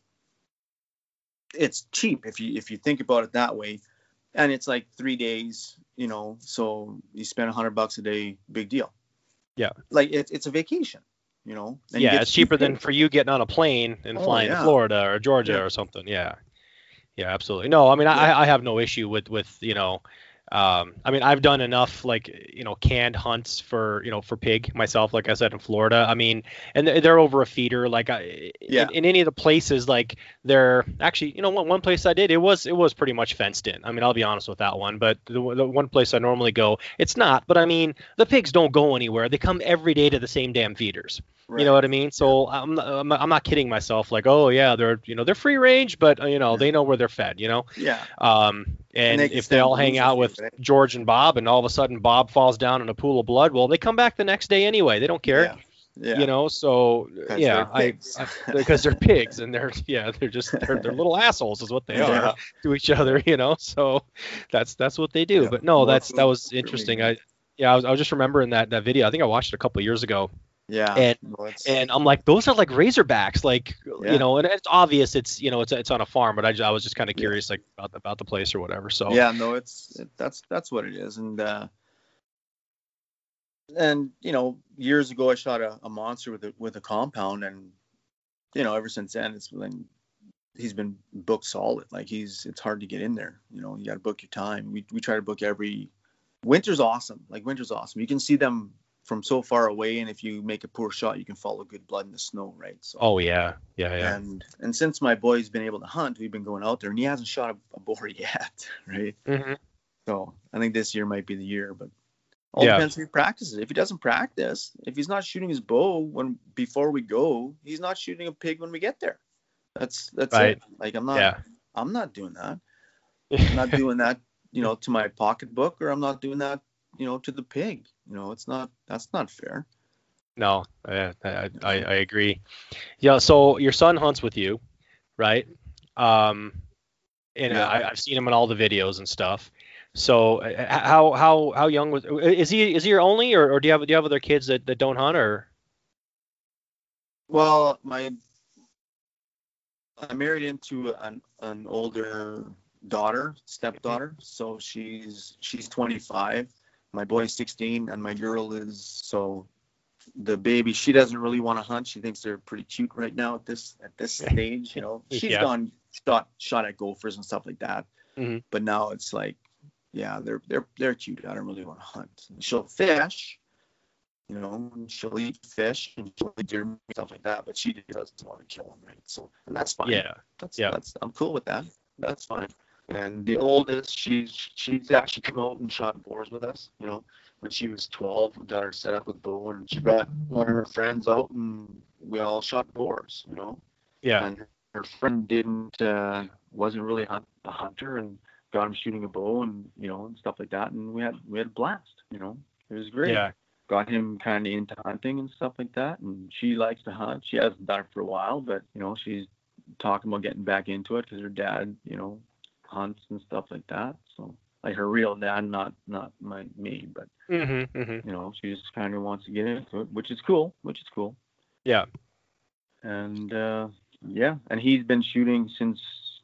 it's cheap if you if you think about it that way, and it's like three days. You know, so you spend a hundred bucks a day, big deal. Yeah. Like it's it's a vacation. You know. and you yeah, get it's cheaper than for you getting on a plane and Oh, flying to. Florida or Georgia Yeah. or something. Yeah. Yeah, absolutely. No, I mean, I, I have no issue with with you know, um, I mean, I've done enough like you know canned hunts for you know for pig myself, like I said in Florida. I mean, and they're, over a feeder. Like I, Yeah. in, in any of the places, like they're actually, you know, one, one place I did, it was it was pretty much fenced in. I mean, I'll be honest with that one. But the, the one place I normally go, it's not. But I mean, the pigs don't go anywhere. They come every day to the same damn feeders. You know what I mean? So I'm not, I'm not, I'm not kidding myself. Like, oh yeah, they're you know they're free range, but uh, you know Yeah. they know where they're fed. You know, Yeah. um, and, they if they all hang out with right? George and Bob, and all of a sudden Bob falls down in a pool of blood, well, they come back the next day anyway. They don't care. Yeah. Yeah. You know, so yeah, I. I- because they're pigs and they're yeah they're just they're, they're little assholes is what they are to each other. You know, so that's that's what they do. Yeah. But no, More that's that was interesting. I yeah, I was, I was just remembering that that video. I think I watched it a couple of years ago Yeah. And- it's- and I'm like, those are like Razorbacks, like Yeah. you know, and it's obvious it's you know it's it's on a farm, but I, ju- I was just kind of curious like about the, about the place or whatever. So yeah, no, it's it, that's that's what it is, and uh, and you know, years ago I shot a, a monster with a with a compound, and you know, ever since then it's been he's been booked solid. Like he's it's hard to get in there. You know, you got to book your time. We we try to book every. Winter's awesome. Like winter's awesome. You can see them from so far away, and if you make a poor shot, you can follow good blood in the snow, right? So. oh yeah, yeah, yeah, And and since my boy's been able to hunt, we've been going out there, and he hasn't shot a, a boar yet, right? hmm So I think this year might be the year, but all Yeah. depends if he practices. If he doesn't practice, if he's not shooting his bow when before we go, he's not shooting a pig when we get there. That's that's Right. it. Like I'm not yeah. I'm not doing that. I'm not doing that, you know, to my pocketbook, or I'm not doing that, you know, to the pig. You know, it's not that's not fair. No, I, I I agree. Yeah, so your son hunts with you, right? Um, and Yeah. I, I've seen him in all the videos and stuff. So uh, how how how young was is he is he your only or, or do you have do you have other kids that, that don't hunt or Well, my I married into an an older daughter, stepdaughter. So she's she's 25. My boy's 16, and my girl is so the baby. She doesn't really want to hunt. She thinks they're pretty cute right now at this at this stage. You know, she's Yeah. gone shot shot at gophers and stuff like that. Mhm. But now it's like, yeah, they're they're they're cute. I don't really want to hunt. She'll fish, you know, and she'll eat fish and she'll eat deer, stuff like that. But she doesn't want to kill them, right? So, and that's fine. yeah that's yeah. that's I'm cool with that. That's fine. And the oldest, she's she's actually come out and shot boars with us. You know, when she was 12, we got her set up with bow, and she brought one of her friends out, and we all shot boars. You know, yeah and her friend didn't uh, wasn't really hunt, a hunter, and got him shooting a bow, and you know, and stuff like that, and we had we had a blast. You know, it was great yeah got him kind of into hunting and stuff like that. And she likes to hunt. She hasn't done it for a while, but you know, she's talking about getting back into it because her dad, you know, hunts and stuff like that. So like her real dad, not not my me, but hmm hmm you know, she just kind of wants to get into it, which is cool. Which is cool. yeah And uh, yeah, and he's been shooting since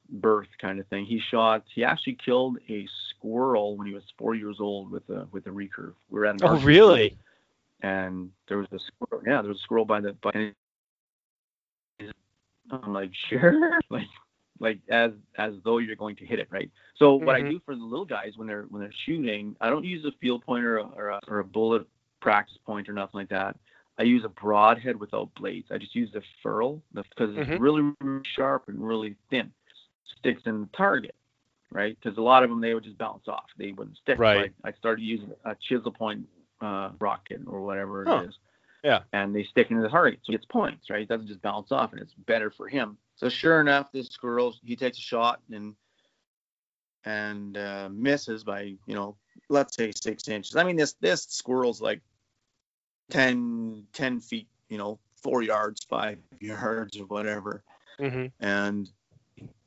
birth, kind of thing. He shot. He actually killed a squirrel when he was four years old with a with a recurve. We were at an oh really and there was a squirrel. Yeah, there was a squirrel by the by. I'm like, sure, like, like as as though you're going to hit it, right? So what I Mhm. do for the little guys when they're when they're shooting, I don't use a field pointer or a, or a bullet practice point or nothing like that. I use a broadhead without blades. I just use the ferrule because it's Mhm. really, really sharp and really thin. Sticks in the target, right? Because a lot of them they would just bounce off. They wouldn't stick. So Right. I, I started using a chisel point uh, rocket or whatever Huh. it is. Yeah. And they stick into the target, so gets points, right? It doesn't just bounce off, and it's better for him. So sure enough, this squirrel he takes a shot and and uh, misses by you know let's say six inches. I mean this this squirrel's like 10, 10 feet, you know, four yards, five yards, or whatever. Mm-hmm. And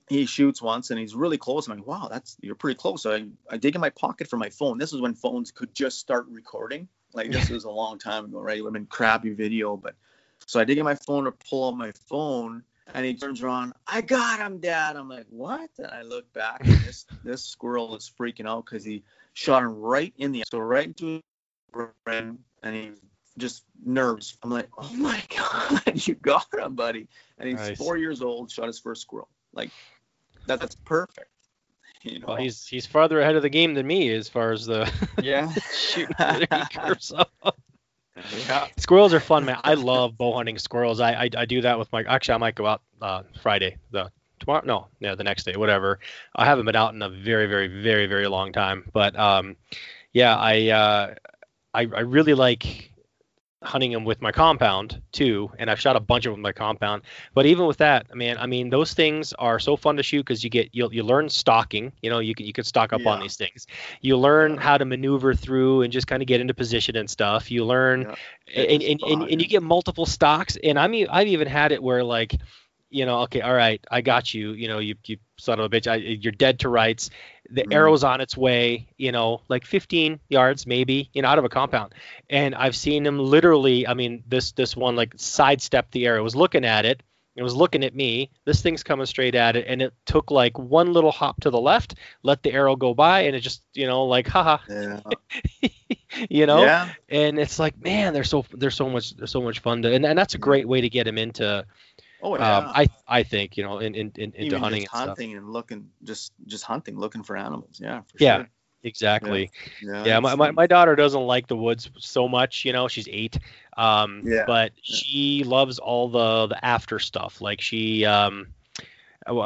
he shoots once, and he's really close. I'm like, wow, that's you're pretty close. So I I dig in my pocket for my phone. This is when phones could just start recording. Like this was a long time ago, right? It would have been crappy video, but so I dig in my phone to pull out my phone, and he turns around. I got him, Dad. I'm like, what? And I look back, and this this squirrel is freaking out because he shot him right in the so right into his brain, and he just nerves. I'm like, oh my god, you got him, buddy. And he's Nice. four years old, shot his first squirrel. Like that, that's perfect. You know. Well, he's he's farther ahead of the game than me as far as the yeah. shooting learning curve. Yeah. squirrels are fun, man. I love bow hunting squirrels. I, I I do that with my. Actually, I might go out uh, Friday. The tomorrow, no, no, the next day, whatever. I haven't been out in a very, very, very, very long time. But um, yeah, I uh, I I really like hunting them with my compound too, and I've shot a bunch of them with my compound. But even with that, man, I mean, those things are so fun to shoot because you get you you learn stalking. You know, you can you can stock up on these things. You learn how to maneuver through and just kind of get into position and stuff. You learn, Yeah. and, and, and, and you get multiple stocks. And I mean, I've even had it where like, you know, okay, all right, I got you. You know, you you son of a bitch, I, you're dead to rights. The Mhm. arrow's on its way. You know, like 15 yards maybe, you know, out of a compound. And I've seen him literally. I mean, this this one like sidestepped the arrow. Was looking at it. It was looking at me. This thing's coming straight at it, and it took like one little hop to the left, let the arrow go by, and it just, you know, like, haha, Yeah. you know Yeah. and it's like man they're so they're so much they're so much fun to and, and that's a great way to get him into Oh yeah. um, i i think you know in, in, in into hunting and stuff hunting and looking, just just hunting, looking for animals. Yeah. For Yeah. Sure. exactly Yeah. yeah, my, my, um, my daughter doesn't like the woods so much you know she's eight um Yeah. but she loves all the the after stuff like she um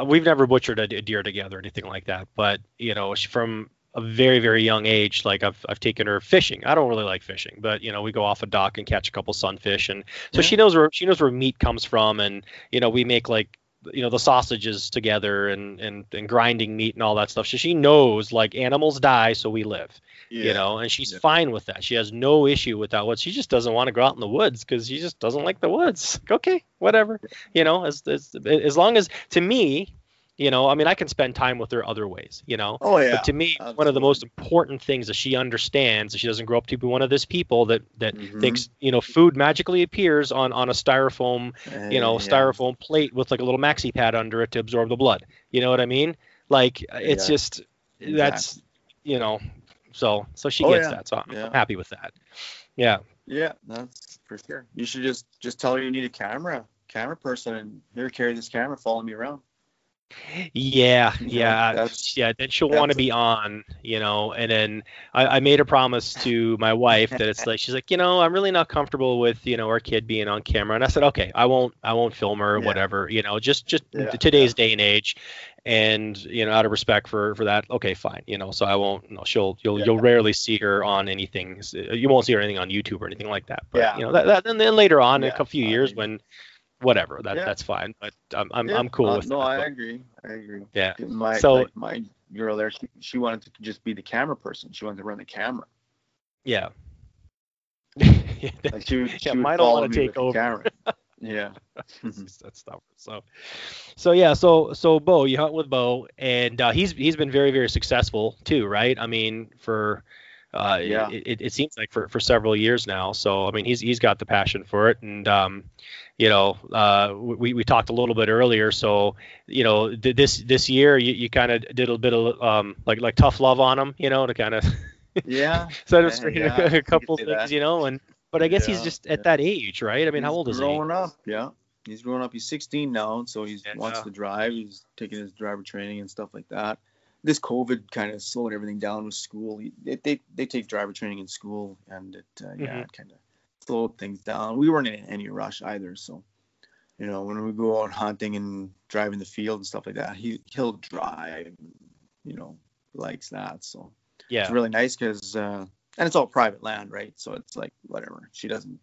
we've never butchered a, deer together or anything like that but you know from a very very young age like I've, I've taken her fishing. I don't really like fishing but you know we go off a dock and catch a couple sunfish and so Yeah. she knows where she knows where meat comes from and you know we make like you know the sausages together and and, and grinding meat and all that stuff. So she knows like animals die so we live you know and she's Yeah. fine with that. She has no issue with that what she just doesn't want to go out in the woods because she just doesn't like the woods. Okay whatever you know as, as as long as to me you know i mean i can spend time with her other ways you know Oh yeah. but to me one of the most important things that she understands that she doesn't grow up to be one of those people that that Mhm. thinks you know food magically appears on on a styrofoam you know, Yeah. styrofoam plate with like a little maxi pad under it to absorb the blood. You know what I mean? Like it's Yeah. just that's you know, so so she Oh, gets that. So I'm. I'm happy with that. Yeah. Yeah, that's for sure. You should just just tell her you need a camera, camera person, and here carry this camera, follow me around. Yeah, yeah, that's- yeah. Then she'll want to be on, you know. And then I, I made a promise to my wife that it's like she's like, you know, I'm really not comfortable with you know our kid being on camera. And I said, okay, I won't, I won't film her, or Yeah. whatever, you know, just just Yeah, today's day and age, and you know, out of respect for for that, okay, fine, you know. So I won't, no, she'll you'll Yeah. you'll rarely see her on anything. You won't see her anything on YouTube or anything like that. But Yeah. you know, that, that and then later on, in a few years when. Whatever, that Yeah. that's fine. But I'm I'm, Yeah, I'm cool uh, with No, that. I agree. I agree. Yeah. My So- like my girl there, she, she wanted to just be the camera person. She wanted to run the camera. Yeah. yeah, Like she, would- she Yeah, mine don't wanna take over. camera. Yeah. that's that's tough. So, so yeah, so so Bo, you hunt with Bo, and uh, he's he's been very very successful too, right? I mean, for uh, Yeah. it, it, it seems like for, for several years now. So I mean, he's he's got the passion for it, and um, you know, uh, we we talked a little bit earlier. So you know, th- this this year you, you kind of did a bit of um like like tough love on him, you know, to kind of Yeah. set him straight yeah, a you couple things, that. you know, and but I guess he's just at yeah. that age, right? I mean, how old is he? growing up. Yeah. He's growing up. He's 16 now, so he Yeah. wants to drive. He's taking his driver training and stuff like that. This COVID kind of slowed everything down with school. They, they, they take driver training in school, and it uh, yeah, Mhm. it kind of slowed things down. We weren't in any rush either, so you know when we go out hunting and driving the field and stuff like that, he he'll drive. You know, likes that. So Yeah. it's really nice because uh, and it's all private land, right? So it's like whatever. She doesn't.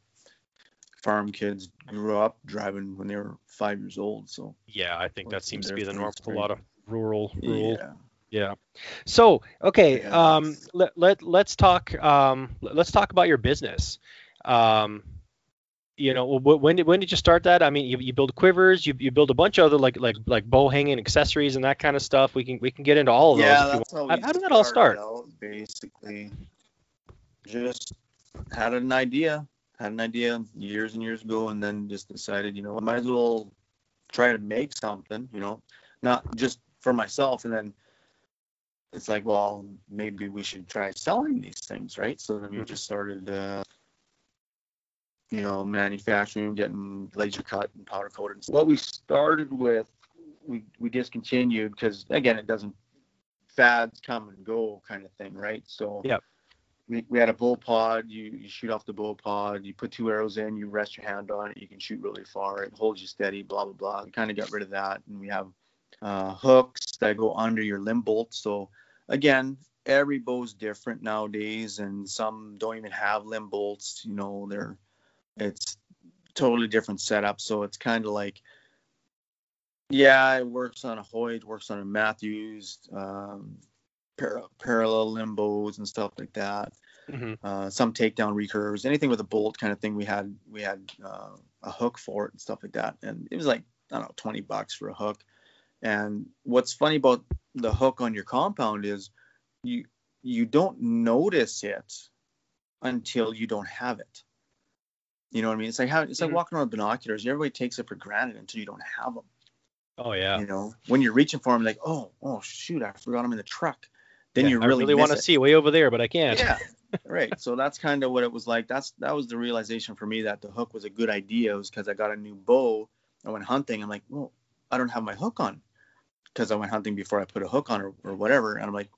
Farm kids grew up driving when they were five years old, so Yeah, I think that seems to be the norm for a lot of rural rural yeah, Yeah. So okay, um, let, let let's talk um, let's talk about your business. Um, you know, wh- when did when did you start that? I mean, you, you build quivers, you, you build a bunch of other like like like bow hanging accessories and that kind of stuff. We can we can get into all of those. yeah, if that's how, How, did that all start? out, basically, just had an idea, had an idea years and years ago, and then just decided, you know, I might as well try to make something, you know, not just for myself. And then it's like, well, maybe we should try selling these things, right? So then we Mhm. just started, uh, you know, manufacturing, getting laser cut and powder coated. What we started with, we we discontinued because again, it doesn't fads come and go kind of thing, right? So Yep. we, we had a bow pod. You, you shoot off the bow pod. You put two arrows in. You rest your hand on it. You can shoot really far. It holds you steady. Blah blah blah. We kind of got rid of that, and we have uh, hooks that go under your limb bolt. So again, every bow's different nowadays, and some don't even have limb bolts. You know, they're it's totally different setup. So it's kind of like yeah, it works on a Hoyt, works on a Mathews, um, par- parallel limbos and stuff like that. hmm Uh, some takedown recurves, anything with a bolt kind of thing. We had we had uh, a hook for it and stuff like that, and it was like I don't know, twenty bucks for a hook. And what's funny about the hook on your compound is you you don't notice it until you don't have it. You know what I mean? It's like how it's like Mhm. walking around with binoculars. Everybody takes it for granted until you don't have them. Oh yeah. You know, when you're reaching for them, like, oh, oh, shoot, I forgot them in the truck. Then Yeah, you really, really want to see way over there, but I can't. Yeah, right. So that's kind of what it was like. That's that was the realization for me that the hook was a good idea. It Was because I got a new bow. I went hunting. I'm like, well, I don't have my hook on because I went hunting before I put a hook on or, or whatever. And I'm like,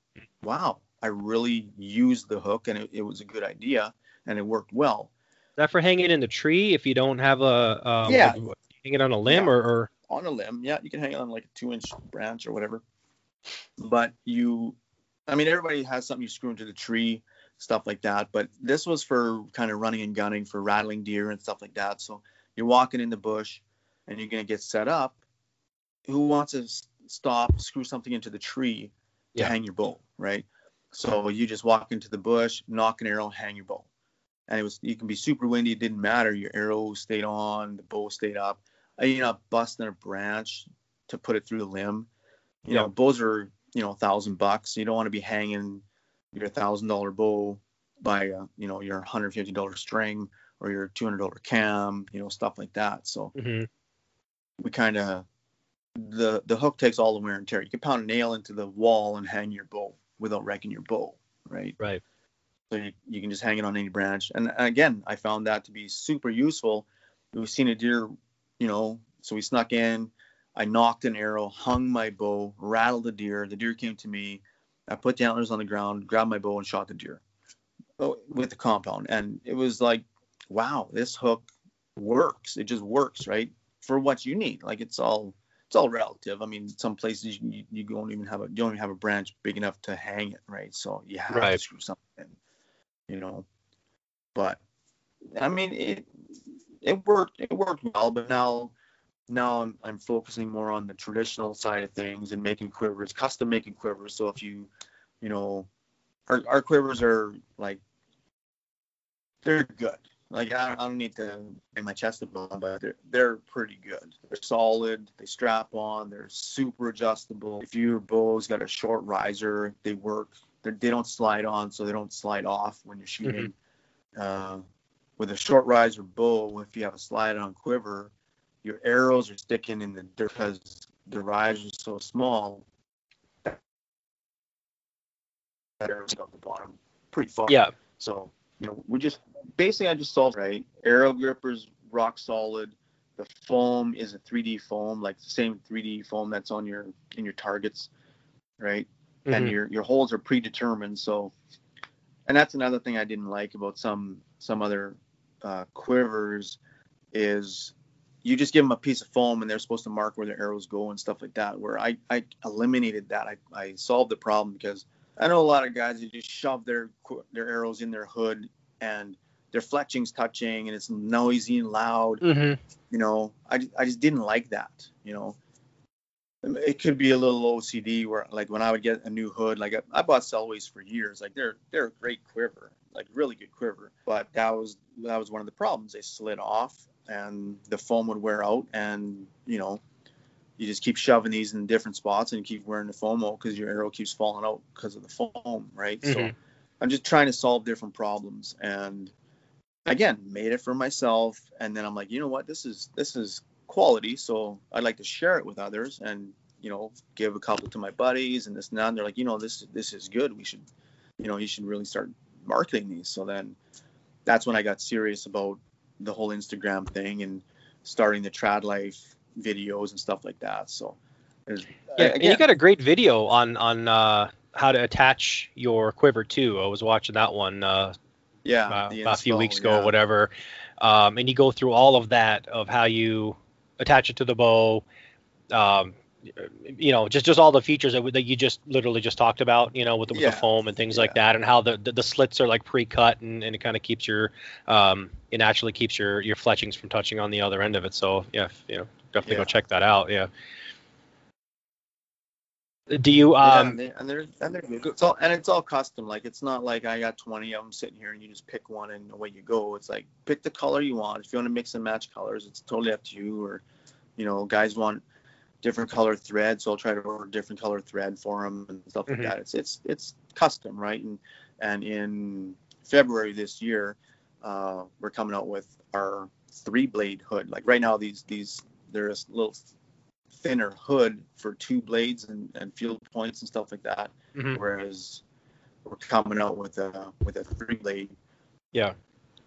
wow, I really used the hook and it, it was a good idea and it worked well. Is that for hanging in the tree if you don't have a um, Yeah. like, hang it on a limb Yeah. or, or on a limb. Yeah, you can hang it on like a two inch branch or whatever. But you, I mean, everybody has something you screw into the tree, stuff like that. But this was for kind of running and gunning for rattling deer and stuff like that. So you're walking in the bush and you're going to get set up. Who wants to stop, screw something into the tree to Yeah. hang your bow, right? So you just walk into the bush, nock an arrow, hang your bow. And it was you can be super windy, it didn't matter. Your arrow stayed on, the bow stayed up. You're not busting a branch to put it through the limb. You know, bows are you know a thousand bucks. You don't want to be hanging your thousand dollar bow by uh, you know your hundred fifty dollar string or your two hundred dollar cam, you know stuff like that. So Mhm. we kind of the the hook takes all the wear and tear. You can pound a nail into the wall and hang your bow without wrecking your bow, right? right. So you, you can just hang it on any branch. And again, I found that to be super useful. We've seen a deer, you know, so we snuck in. I nocked an arrow, hung my bow, rattled the deer. The deer came to me. I put the antlers on the ground, grabbed my bow, and shot the deer Oh, with the compound. And it was like, wow, this hook works. It just works, right? For what you need. Like it's all it's all relative. I mean, some places you, you don't even have a you don't even have a branch big enough to hang it, right? So you have to Right. screw something in, you know. But I mean, it it worked it worked well, but now now I'm I'm focusing more on the traditional side of things and making quivers, custom making quivers. So if you you know, our our quivers are like they're good. Like I, I don't need to bang my chest about them, but they're they're pretty good. They're solid. They strap on. They're super adjustable. If your bow's got a short riser, they work. They're, don't slide on, so they don't slide off when you're shooting. Uh, with a short riser bow, if you have a slide on quiver, your arrows are sticking in the dirt because the riser is so small. That arrows out the bottom pretty far. Yeah. So, you know, we just basically I just solved right. Arrow gripper's rock solid. The foam is a 3D foam, like the same 3D foam that's on your in your targets, right? And Mhm. your your holes are predetermined. So, and that's another thing I didn't like about some some other uh, quivers is you just give them a piece of foam and they're supposed to mark where their arrows go and stuff like that. Where I I eliminated that. I I solved the problem because I know a lot of guys who just shove their their arrows in their hood and their fletching's touching and it's noisy and loud. Mhm. You know, I, I just didn't like that. You know, it could be a little OCD where like when I would get a new hood, like I, I bought Selways for years, like they're they're a great quiver, like really good quiver. But that was that was one of the problems. They slid off and the foam would wear out, and you know you just keep shoving these in different spots and you keep wearing the foam out because your arrow keeps falling out because of the foam, right? Mhm. So I'm just trying to solve different problems and again made it for myself and then I'm like, you know what, this is this is quality, so I'd like to share it with others and you know give a couple to my buddies and this and that. And they're like, you know, this this is good. We should, you know, you should really start marketing these. So then that's when I got serious about the whole Instagram thing and starting the trad life videos and stuff like that. So Yeah, and again, you got a great video on on uh, how to attach your quiver too. I was watching that one uh, yeah, uh, about a few weeks ago yeah. or whatever, um, and you go through all of that of how you attach it to the bow. Um, you know, just just all the features that, that you just literally just talked about, you know, with the, with Yeah, the foam and things like that, and how the, the, the slits are like pre-cut, and, and it kind of keeps your, um, it naturally keeps your your fletchings from touching on the other end of it. So yeah, you know, definitely go check that out. Yeah. Do you Yeah, um? and, they, and they're and they're good. It's all and it's all custom. Like it's not like I got 20 of them sitting here and you just pick one and away you go. It's like pick the color you want. If you want to mix and match colors, it's totally up to you. Or, you know, guys want different color thread, so I'll try to order different color thread for them and stuff like Mhm. that. It's it's it's custom, right? And and in February this year, uh, we're coming out with our three blade hood. Like right now, these these there's little thinner hood for two blades and, and field points and stuff like that. mhm. Whereas we're coming out with a with a three blade, Yeah.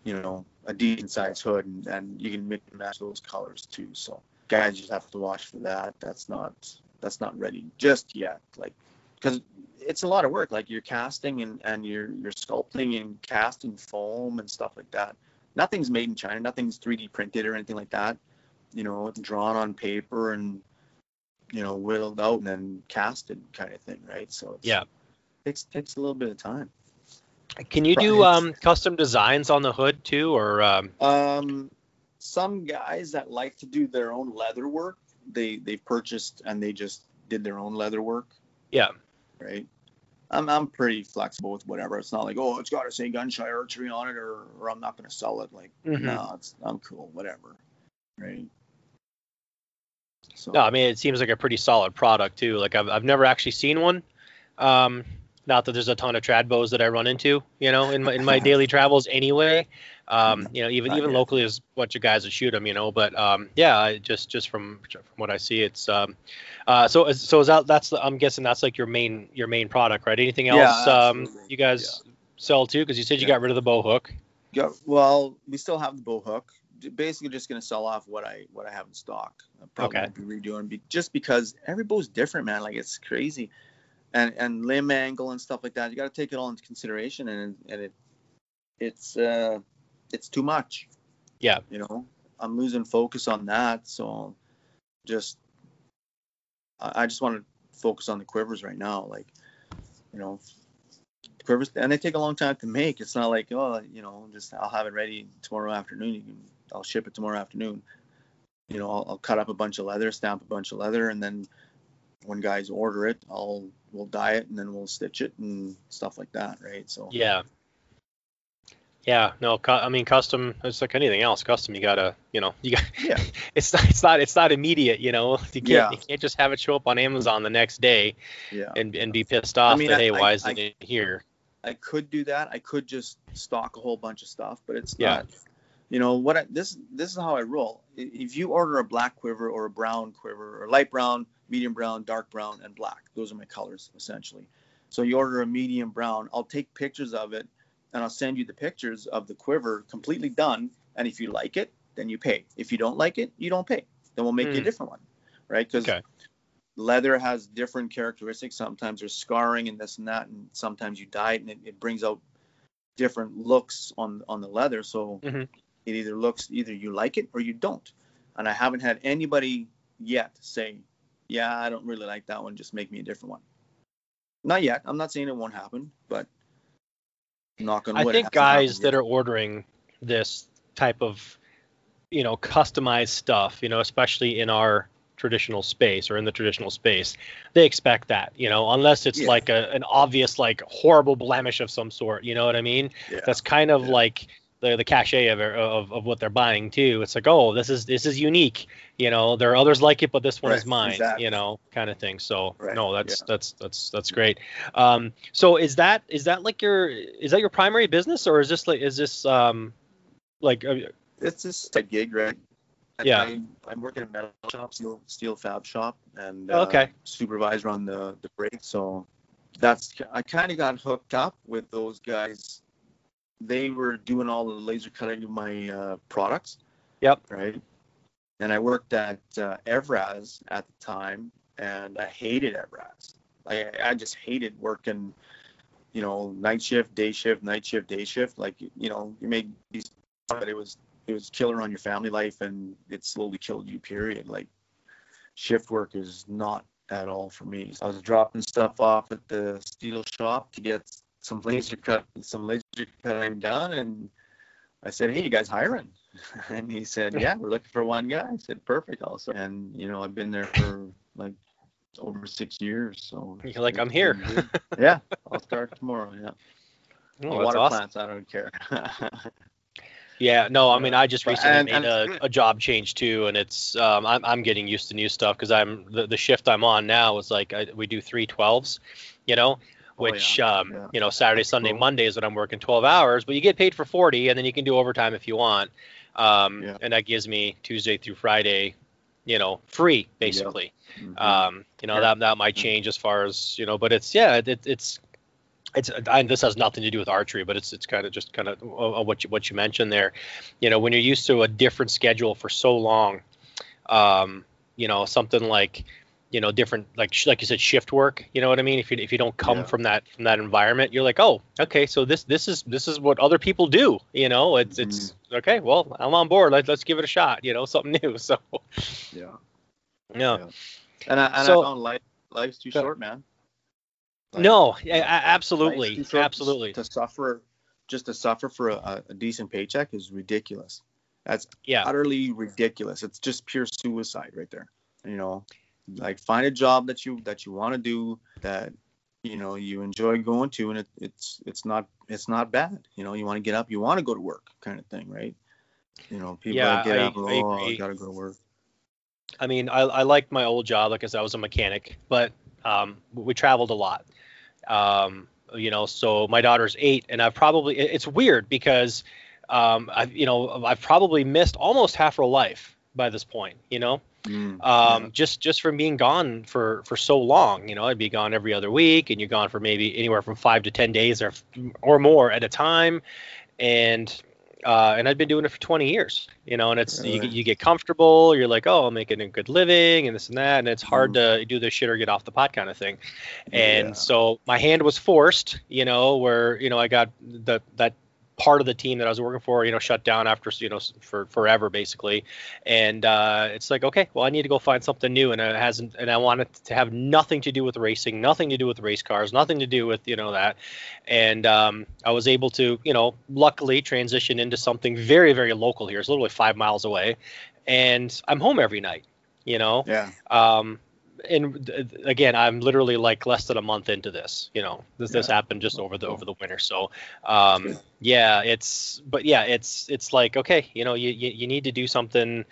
you know, a decent sized hood, and, and you can mix and match those colors too. So guys just have to watch for that. That's not that's not ready just yet. Like because it's a lot of work. Like you're casting and, and you're you're sculpting and casting foam and stuff like that. Nothing's made in China. Nothing's 3D printed or anything like that. You know, it's drawn on paper and you know whittled out and then casted kind of thing, right? So it's, Yeah. takes takes a little bit of time. Can you do um, custom designs on the hood too, or um, Um, some guys that like to do their own leather work, they they purchased and they just did their own leather work, yeah, right? I'm I'm pretty flexible with whatever. It's not like oh it's got to say gunshot archery on it or or I'm not going to sell it. Like Mhm. no, it's I'm cool, whatever, right? So no, I mean it seems like a pretty solid product too. Like I've I've never actually seen one. Um, not that there's a ton of trad bows that I run into, you know, in my in my daily travels anyway. Um, you know, even Not even yet. locally, there's a bunch of guys that shoot them, you know. But um, yeah, just just from from what I see, it's um, uh, so so is that that's I'm guessing that's like your main your main product, right? Anything Yeah, else um you guys sell too? Because you said you Yeah. got rid of the bow hook. Yeah, well, we still have the bow hook. Basically, just gonna sell off what I what I have in stock. I probably Okay. be redoing be, just because every bow's different, man. Like it's crazy, and and limb angle and stuff like that. You got to take it all into consideration, and and it it's uh it's too much. Yeah. You know, I'm losing focus on that, so just I, I just want to focus on the quivers right now. Like, you know, quivers and they take a long time to make. It's not like oh, you know, just I'll have it ready tomorrow afternoon. You can, I'll ship it tomorrow afternoon. You know, I'll, I'll cut up a bunch of leather, stamp a bunch of leather, and then when guys order it, I'll we'll dye it and then we'll stitch it and stuff like that, right? So Yeah. Yeah, no, cu- I mean custom. It's like anything else. Custom, you gotta, you know, you got. Yeah. it's not, it's not, it's not immediate. You know, you can't, Yeah. you can't just have it show up on Amazon the next day yeah, and and be pissed off mean, that I- hey, I- why isn't I- it here? I could do that. I could just stock a whole bunch of stuff, but it's Yeah. not. You know what? I, this this is how I roll. If you order a black quiver or a brown quiver or light brown, medium brown, dark brown, and black, those are my colors essentially. So you order a medium brown, I'll take pictures of it, and I'll send you the pictures of the quiver completely done. And if you like it, then you pay. If you don't like it, you don't pay. Then we'll make you a Hmm. different one, right? Because Okay. leather has different characteristics. Sometimes there's scarring and this and that, and sometimes you dye it and it, it brings out different looks on on the leather. So Mhm. It either looks either you like it or you don't. And I haven't had anybody yet say, "Yeah, I don't really like that one. Just make me a different one." Not yet. I'm not saying it won't happen, but knock on I wood. it think guys that are ordering this type of, you know, customized stuff, you know, especially in our traditional space or in the traditional space, they expect that, you know, unless it's Yeah. like a, an obvious like horrible blemish of some sort. You know what I mean? Yeah. That's kind of yeah. like the the cachet of, of of what they're buying too. It's like, oh, this is this is unique. You know, there are others like it, but this one is mine. exactly. You know, kind of thing. So Right, no, that's yeah. that's that's that's great. Um, so is that is that like your is that your primary business or is this like is this um like uh, it's just a gig, right? Yeah. I, I'm working in a metal shop, steel, steel fab shop, and Oh, okay. uh, supervisor on the the brake. So that's I kind of got hooked up with those guys. They were doing all the laser cutting of my uh, products. Yep. Right. And I worked at uh, Evraz at the time, and I hated Evraz. I I just hated working. You know, night shift, day shift, night shift, day shift. Like you know, you make these, but it was it was killer on your family life and it slowly killed you period like shift work is not at all for me so i was dropping stuff off at the steel shop to get some laser cut some laser cutting done and i said hey you guys hiring? And he said yeah. We're looking for one guy. I said perfect also and you know i've been there for like over six years so You're like, "I'm here." yeah i'll start tomorrow yeah. Oh, water awesome. plants i don't care. Yeah, no, I mean, I just recently and- made and a, a job change too, and it's um, I'm I'm getting used to new stuff because I'm the, the shift I'm on now is like I, we do three twelves, you know, Oh, which yeah, um, yeah. you know Saturday, That's Sunday, cool. Monday is when I'm working 12 hours, but you get paid for 40, and then you can do overtime if you want, um, Yeah. and that gives me Tuesday through Friday, you know, free basically. Mhm. Um, you know that that might change as far as you know, but it's yeah, it, it's it's I, this has nothing to do with archery, but it's it's kind of just kind of uh, what you what you mentioned there. You know, when you're used to a different schedule for so long, um, you know, something like you know different like sh- like you said shift work you know what i mean if you if you don't come Yeah. from that from that environment you're like oh okay so this this is this is what other people do you know it's it's mm-hmm. okay well i'm on board Let, let's give it a shot you know something new so yeah yeah Yeah. And I, and So- I found life life's too short, man. Like, no yeah, absolutely absolutely To suffer, just to suffer for a, a decent paycheck is ridiculous. That's yeah utterly ridiculous. It's just pure suicide right there. You know, like find a job that you that you want to do that you know you enjoy going to, and it, it's it's not it's not bad. You know, you want to get up, you want to go to work, kind of thing, right? You know, people Yeah, get I- up, I oh, I agree. gotta go to work. I mean, I, I liked my old job because I was a mechanic, but um, we traveled a lot. Um, you know, so my daughter's eight, and I've probably it's weird because um, I've you know I've probably missed almost half her life by this point. You know, Mm, um, yeah. just just from being gone for for so long. You know, I'd be gone every other week, and you're gone for maybe anywhere from five to ten days or or more at a time, and uh, and I'd been doing it for 20 years. You know, and it's you, you get comfortable. You're like, oh, I'm making a good living, and this and that, and it's hard to do this shit or get off the pot kind of thing. And Yeah. so my hand was forced. You know, where you know I got the that part of the team that I was working for, you know, shut down after you know for forever basically, and uh, it's like okay, well I need to go find something new, and it hasn't, and I wanted to have nothing to do with racing, nothing to do with race cars, nothing to do with you know that, and um, I was able to you know luckily transition into something very very local here. It's literally five miles away, and I'm home every night. You know, yeah. um and again i'm literally like less than a month into this you know this this Yeah. happened just over the over the winter so um yeah it's but yeah it's it's like okay you know you you, you need to do something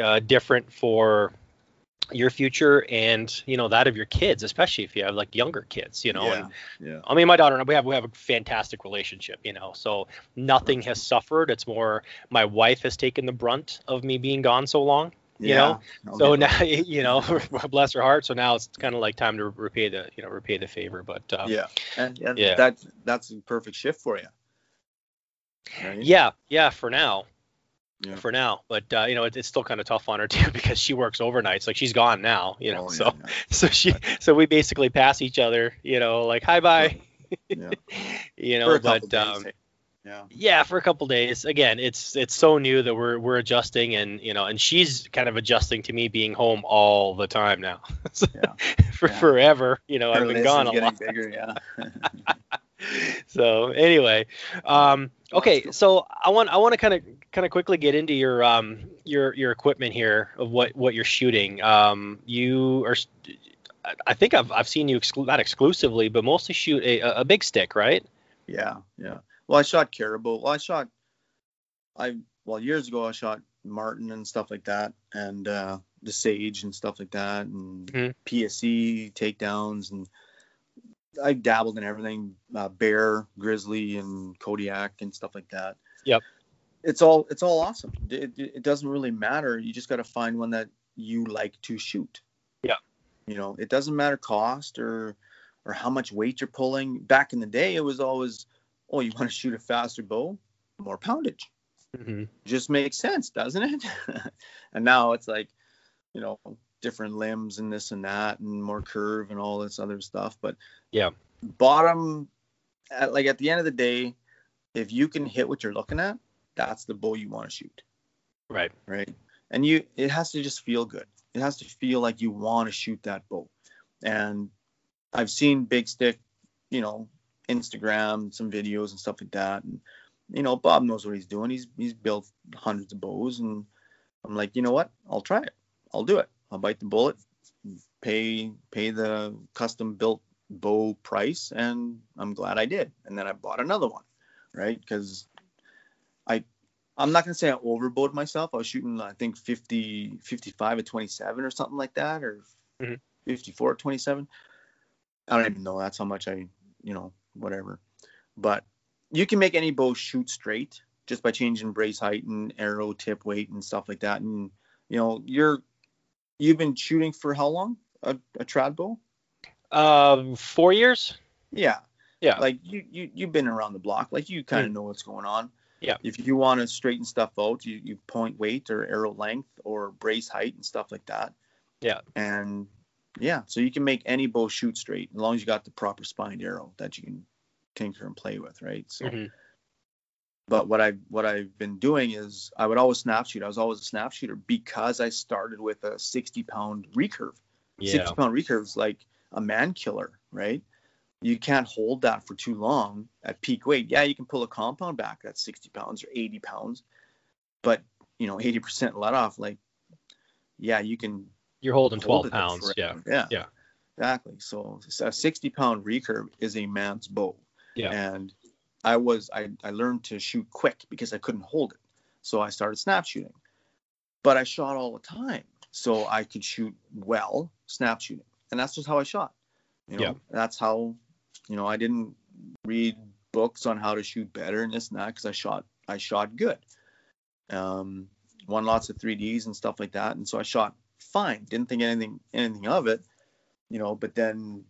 uh, different for your future and you know that of your kids especially if you have like younger kids you know yeah. and yeah. I mean, my daughter and I, we have we have a fantastic relationship, you know. So nothing has suffered. It's more my wife has taken the brunt of me being gone so long, you know. I'll So now, you know, bless her heart. So now it's kind of like time to repay the, you know, repay the favor. But uh, yeah and, and Yeah. that that's a perfect shift for you right? yeah, yeah, for now, Yeah. for now. But uh, you know, it, it's still kind of tough on her too because she works overnights. Like she's gone now, you know. Oh, yeah, so yeah. so she so we basically pass each other, you know, like hi bye, Yeah. you know. But um. Yeah yeah for a couple days again it's it's so new that we're we're adjusting and you know and she's kind of adjusting to me being home all the time now So, Yeah. for Yeah. forever you know Her i've been gone a lot bigger yeah so anyway um okay so i want i want to kind of kind of quickly get into your um your your equipment here of what what you're shooting. Um, you are. I think I've I've seen you exclu- not exclusively, but mostly shoot a, a big stick, right? Yeah, yeah. Well, I shot caribou. Well, I shot. I well years ago I shot martin and stuff like that, and uh, the sage and stuff like that, and Mhm. PSE takedowns, and I dabbled in everything, uh, bear, grizzly, and Kodiak and stuff like that. Yep. It's all it's all awesome. It, it, it doesn't really matter. You just got to find one that you like to shoot. Yeah. You know, it doesn't matter cost or or how much weight you're pulling. Back in the day, it was always, oh, you want to shoot a faster bow, more poundage. Mm-hmm. Just makes sense, doesn't it? and now it's like, you know, different limbs and this and that, and more curve and all this other stuff. But Yeah. bottom, at, like at the end of the day, if you can hit what you're looking at, that's the bow you want to shoot Right. right? And you, it has to just feel good. It has to feel like you want to shoot that bow. And I've seen Big Stick, you know, Instagram, some videos and stuff like that. And you know, Bob knows what he's doing. He's he's built hundreds of bows, and I'm like, you know what? I'll try it. I'll do it. I'll bite the bullet, pay pay the custom built bow price, and I'm glad I did. And then I bought another one, right? Because I I'm not gonna say I overbowed myself. I was shooting I think 50 55 at 27 or something like that, or Mhm. 54 at 27. I don't even know. That's how much I you know whatever. But you can make any bow shoot straight just by changing brace height and arrow tip weight and stuff like that. And you know you're you've been shooting for how long a, a trad bow? Um, four years. Yeah. Yeah. Like you, you you've been around the block. Like you kind of know what's going on. Yeah. If you want to straighten stuff out, you, you point weight or arrow length or brace height and stuff like that. Yeah. And yeah, so you can make any bow shoot straight as long as you got the proper spined arrow that you can tinker and play with, right? So Mhm. but what I what I've been doing is I would always snap shoot. I was always a snap shooter because I started with a 60 pound recurve. Yeah. 60 pound recurve is like a man killer, right? You can't hold that for too long at peak weight. Yeah, you can pull a compound back at 60 pounds or 80 pounds, but you know, 80% let off. Like, yeah, you can You're holding 12 it pounds. Yeah. yeah, Yeah. exactly. So a 60 pound recurve is a man's bow. Yeah. And I was I, I learned to shoot quick because I couldn't hold it. So I started snap shooting. But I shot all the time. So I could shoot well snap shooting. And that's just how I shot. You know, Yeah. that's how you know, I didn't read books on how to shoot better and this and that because I shot I shot good. Um won lots of 3Ds and stuff like that. And so I shot fine. Didn't think anything anything of it. You know, but then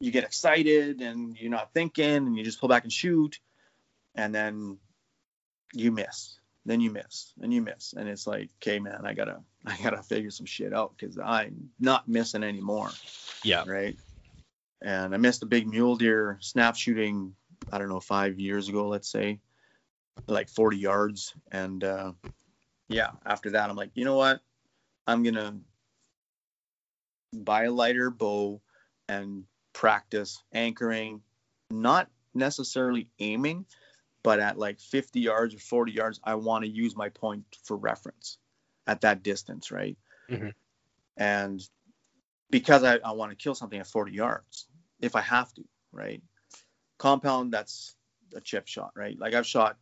you get excited and you're not thinking and you just pull back and shoot and then you miss then you miss and you miss and it's like okay man i gotta i gotta figure some shit out because i'm not missing anymore Yeah. right and i missed a big mule deer snap shooting i don't know five years ago let's say like 40 yards and uh yeah after that i'm like you know what i'm gonna buy a lighter bow and practice anchoring, not necessarily aiming, but at like 50 yards or 40 yards, I want to use my point for reference at that distance, right? Mhm. And because I, I want to kill something at 40 yards, if I have to, right? Compound, that's a chip shot, right? Like I've shot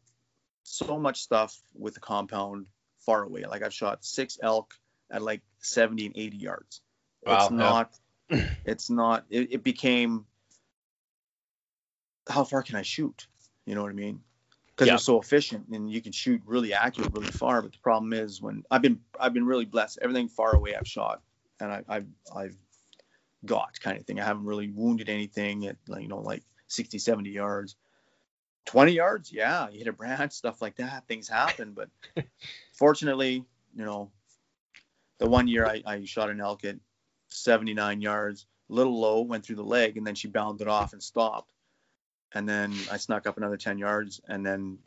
so much stuff with the compound far away. Like I've shot six elk at like 70 and 80 yards. Wow, it's yeah. not it's not it, it became how far can i shoot? You know what i mean? Because Yeah. they're so efficient and you can shoot really accurate really far but the problem is when i've been i've been really blessed. Everything far away i've shot and I, i've i've got kind of thing. I haven't really wounded anything at like you know like 60 70 yards. 20 yards? Yeah you hit a branch stuff like that things happen but fortunately you know the one year I, I shot an elk at 79 yards, a little low, went through the leg, and then she bounded off and stopped. And then I snuck up another 10 yards, and then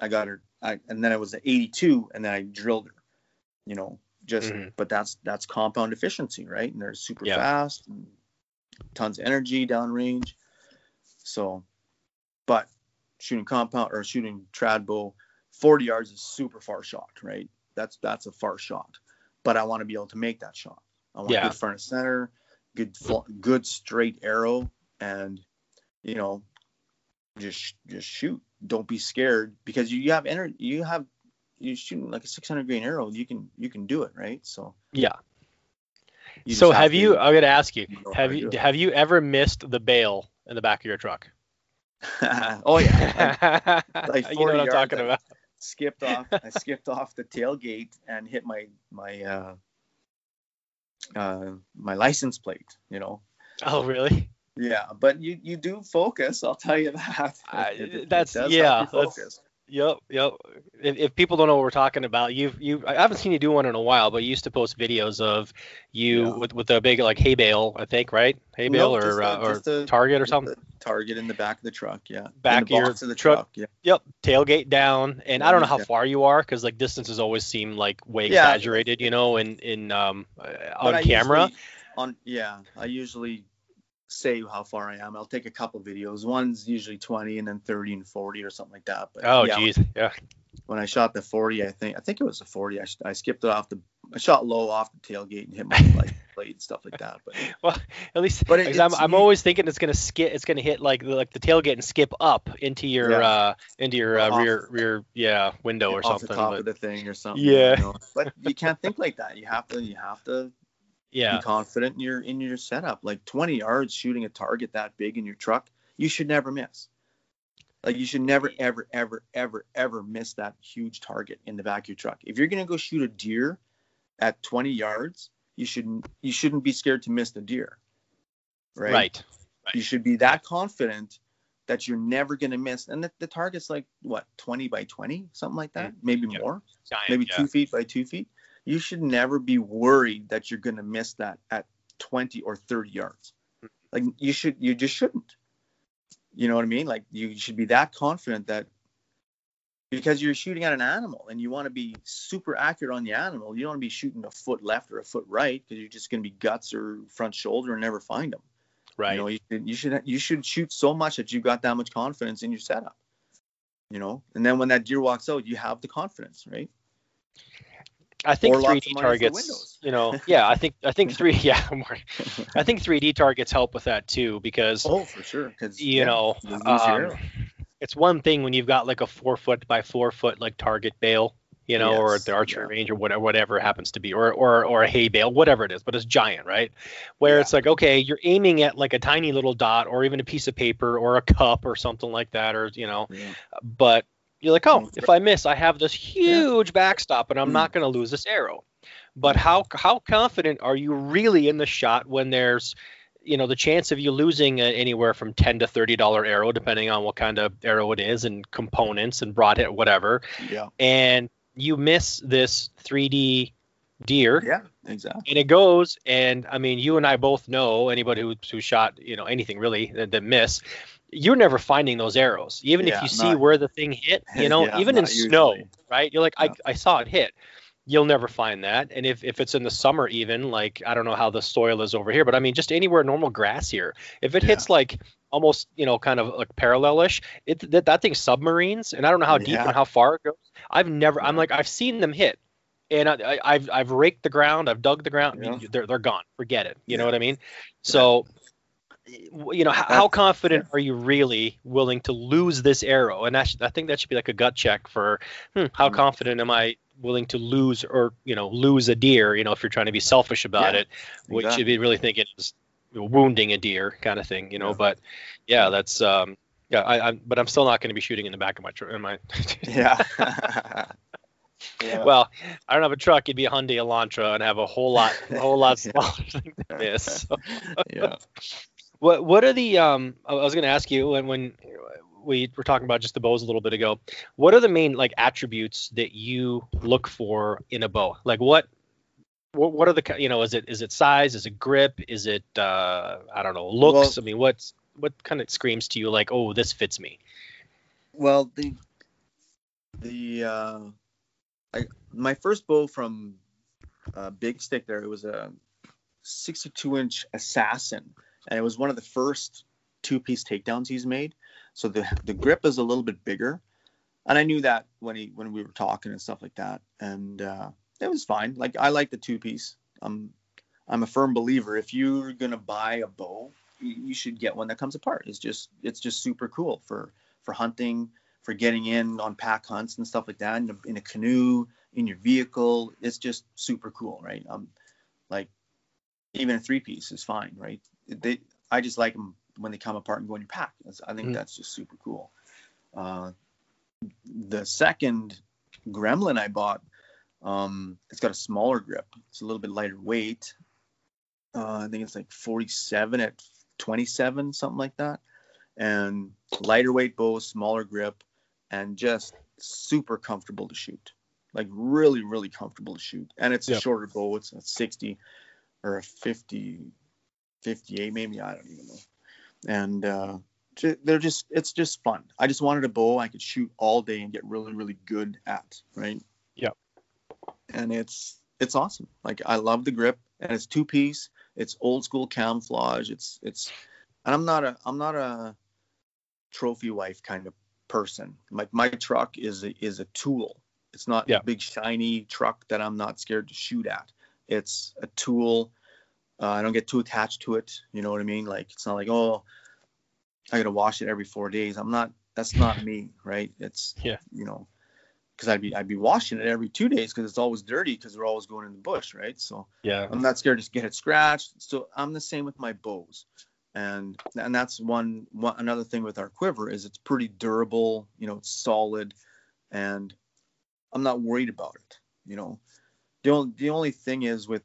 I got her. I, and then it was at 82, and then I drilled her. You know, just Mhm. but that's that's compound efficiency, right? And they're super Yeah. fast, and tons of energy downrange. So, but shooting compound or shooting trad bow, 40 yards is super far shot, right? That's that's a far shot, but I want to be able to make that shot. I want Yeah. good front of center, good good straight arrow, and you know, just just shoot. Don't be scared because you, you have energy. You have you're shooting like a 600 grain arrow. You can you can do it, right? So Yeah. so just have to you? I'm gonna ask you. Have you have you ever missed the bail in the back of your truck? oh yeah, like you know what I'm talking I- about. skipped off. I skipped off the tailgate and hit my my uh, uh, my license plate. You know. Oh, really? Yeah, but you you do focus. I'll tell you that. I- It- it- it that's- help yeah, that's-. Yep, yep. If, if people don't know what we're talking about, you've you I haven't seen you do one in a while, but you used to post videos of you Yeah. with with a big like hay bale, I think, right? Hay bale No, or a- uh, or a- Target or something. Target in the back of the truck. Yeah. Back in of the your of the truck. truck. Yeah. Yep, tailgate down, and I don't know how Yeah. far you are because like distances always seem like way Yeah. exaggerated, you know, in in um uh, But on camera. usually- on yeah, I usually say how far I am. I'll take a couple videos. One's usually 20 and then 30 and 40 or something like that. But Oh, yeah, geez, yeah. when I shot the 40, I think I think it was a 40. I, I skipped it off the I shot low off the tailgate and hit my light plate and stuff like that. But Well, at least But it- I'm, I'm always thinking it's gonna skip. It's gonna hit like the- like the tailgate and skip up into your Yeah. uh into your uh, Off- rear rear yeah window or off something. the top but- of the thing or something. Yeah. you know. But you can't think like that. You have to you have to yeah. be confident in your in your setup. Like 20 yards shooting a target that big in your truck, you should never miss. Like you should never ever ever ever ever miss that huge target in the back of your truck. If you're gonna go shoot a deer at 20 yards, you shouldn't you shouldn't be scared to miss the deer. Right. Right. You should be that confident that you're never gonna miss. And the, the target's like what 20 by 20, something like that, maybe Mm, Yeah. more Giant, maybe yeah. two feet by two feet, you should never be worried that you're going to miss that at 20 or 30 yards. Like you should, you just shouldn't. You know what I mean? Like you should be that confident that because you're shooting at an animal and you want to be super accurate on the animal, you don't want to be shooting a foot left or a foot right because you're just going to be guts or front shoulder and never find them. Right. You know, you should, you should you should shoot so much that you've got that much confidence in your setup. You know, and then when that deer walks out, you have the confidence, right? I think 3D of money for targets. You know, yeah. I think I think three. Yeah, more. I think 3D targets help with that too because Oh, for sure. Because you know you um, it's one thing when you've got like a four foot by four foot like target bale, you know, or Yes, at the archery yeah. range or whatever, whatever it happens to be, or or or a hay bale, whatever it is, but it's giant, right? Where Yeah. it's like okay, you're aiming at like a tiny little dot or even a piece of paper or a cup or something like that, or you know, Yeah. but you're like, oh, Mm. if I miss, I have this huge backstop and I'm Mm. not going to lose this arrow. But how how confident are you really in the shot when there's you know the chance of you losing a, anywhere from 10 to 30 dollar arrow depending on what kind of arrow it is and components and broadhead whatever Yeah. and you miss this 3D deer Yeah. Exactly. and it goes and i mean you and i both know anybody who, who shot you know anything really that, that miss you're never finding those arrows even if Yeah, you see where the thing hit you know Yeah, even in not snow right you're like Yeah. I, I saw it hit you'll never find that and if, if it's in the summer even like i don't know how the soil is over here but i mean just anywhere normal grass here if it Yeah. hits like almost you know kind of like parallelish it that, that thing submarines and i don't know how deep Yeah. and how far it goes i've never i'm like i've seen them hit and I, I, I've I've raked the ground, I've dug the ground. Yeah. They're they're gone. Forget it. You know what I mean? So, you know, how, how confident are you really willing to lose this arrow? And that should, I think that should be like a gut check for hmm, how Mm. confident am I willing to lose or you know lose a deer? You know, if you're trying to be selfish about Yeah, it, what you'd be really thinking is wounding a deer kind of thing. You know, Yeah. but yeah, that's um. Yeah, I, I'm, but I'm still not going to be shooting in the back of my truck. In my, Yeah. yeah. well, I don't have a truck. It'd be a Hyundai Elantra and have a whole lot, a whole lot Yeah. smaller thing than this. So, yeah. What what are the um? I was going to ask you when when we were talking about just the bows a little bit ago. What are the main like attributes that you look for in a bow? Like what? What, what are the you know is it is it size is it grip is it uh I don't know looks Well- I mean what's what kind of screams to you like oh this fits me Well, the the uh, I my first bow from uh, Big Stick there it was a 62 inch assassin, and it was one of the first two piece takedowns he's made. So the the grip is a little bit bigger. and I knew that when he when we were talking and stuff like that, and uh, it was fine. Like I like the two piece. I'm I'm a firm believer. If you're gonna buy a bow, you, should get one that comes apart. It's just it's just super cool for for hunting, for getting in on pack hunts and stuff like that. In a, in a canoe, in your vehicle, it's just super cool, right? Um, like even a three piece is fine, right? They I just like them when they come apart and go in your pack. I think Mhm. that's just super cool. Uh, the second Gremlin I bought, um, it's got a smaller grip. It's a little bit lighter weight. Uh, I think it's like 47 at 27, something like that. And lighter weight bow, smaller grip, and just super comfortable to shoot. Like really, really comfortable to shoot. And it's Yeah. a shorter bow. It's a 60 or a 50, 58 maybe. I don't even know. And uh, they're just it's just fun. I just wanted a bow I could shoot all day and get really really good at, right? Yeah. And it's it's awesome. Like I love the grip and it's two piece. It's old school camouflage. It's it's and I'm not a I'm not a trophy wife kind of person. Like my truck is a, is a tool. It's not Yeah. a big shiny truck that I'm not scared to shoot at. It's a tool. Uh, I don't get too attached to it. You know what I mean? Like it's not like oh, I gotta wash it every four days. I'm not. That's not me, right? It's Yeah. You know, because I'd be I'd be washing it every two days because it's always dirty because we're always going in the bush, right? So Yeah. I'm not scared to get it scratched. So I'm the same with my bows, and and that's one, one another thing with our quiver is it's pretty durable. You know, it's solid, and I'm not worried about it. You know, the only the only thing is with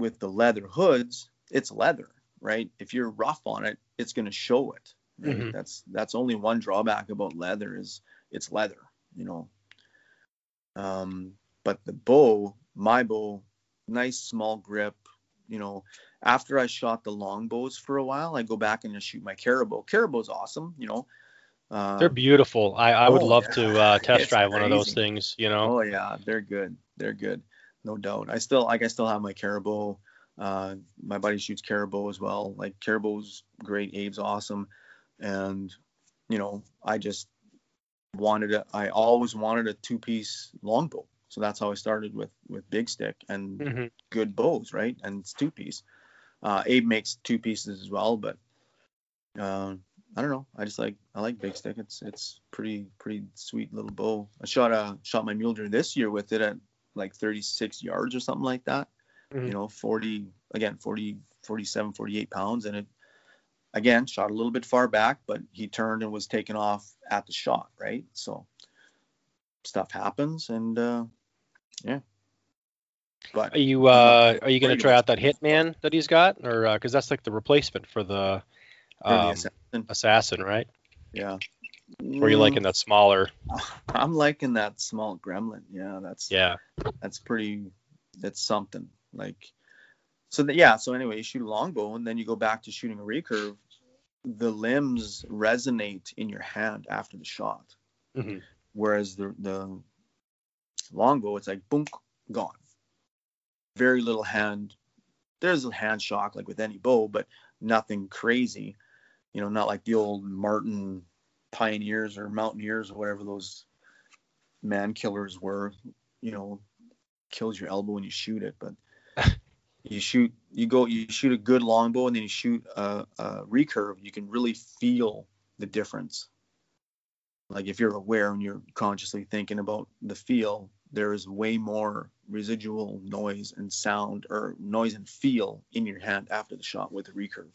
with the leather hoods, it's leather, right? If you're rough on it, it's gonna show it. Right? Mhm. That's that's only one drawback about leather is it's leather. You know. Um, but the bow, my bow, nice small grip. You know, after I shot the long bows for a while, I go back and just shoot my caribou. Caribou's awesome. You know. Uh, They're beautiful. I, I would oh, love yeah. to uh, test drive one of those things. You know. Oh yeah, they're good. They're good, no doubt. I still like I still have my caribou. Uh, my buddy shoots caribou as well. Like caribou's great, Abe's awesome, and you know I just wanted a. I always wanted a two-piece longbow, so that's how I started with with big stick and hmm good bows, right? And it's two-piece. Uh, Abe makes two pieces as well, but uh, I don't know. I just like I like big stick. It's it's pretty pretty sweet little bow. I shot a shot my mule deer this year with it at like 36 yards or something like that. Mhm. You know, 40 again 40 47 48 pounds, and it again shot a little bit far back, but he turned and was taken off at the shot, right? So stuff happens, and uh, yeah. But Are you uh, are you gonna try out that Hitman that he's got, or because that's like the replacement for the for the um, assassin, assassin, right? yeah. Or you Mm, liking that smaller? I'm liking that small gremlin. Yeah, that's Yeah. that's pretty. That's something like. So that yeah. So anyway, you shoot a longbow, and then you go back to shooting a recurve. The limbs resonate in your hand after the shot, hmm whereas the the longbow, it's like boom, gone. Very little hand. There's a hand shock like with any bow, but nothing crazy. You know, not like the old Martin pioneers or mountaineers or whatever those man killers were. You know, kills your elbow when you shoot it, but you shoot, you go, you shoot a good longbow, and then you shoot a, a recurve. You can really feel the difference. Like if you're aware and you're consciously thinking about the feel, there is way more residual noise and sound or noise and feel in your hand after the shot with a recurve.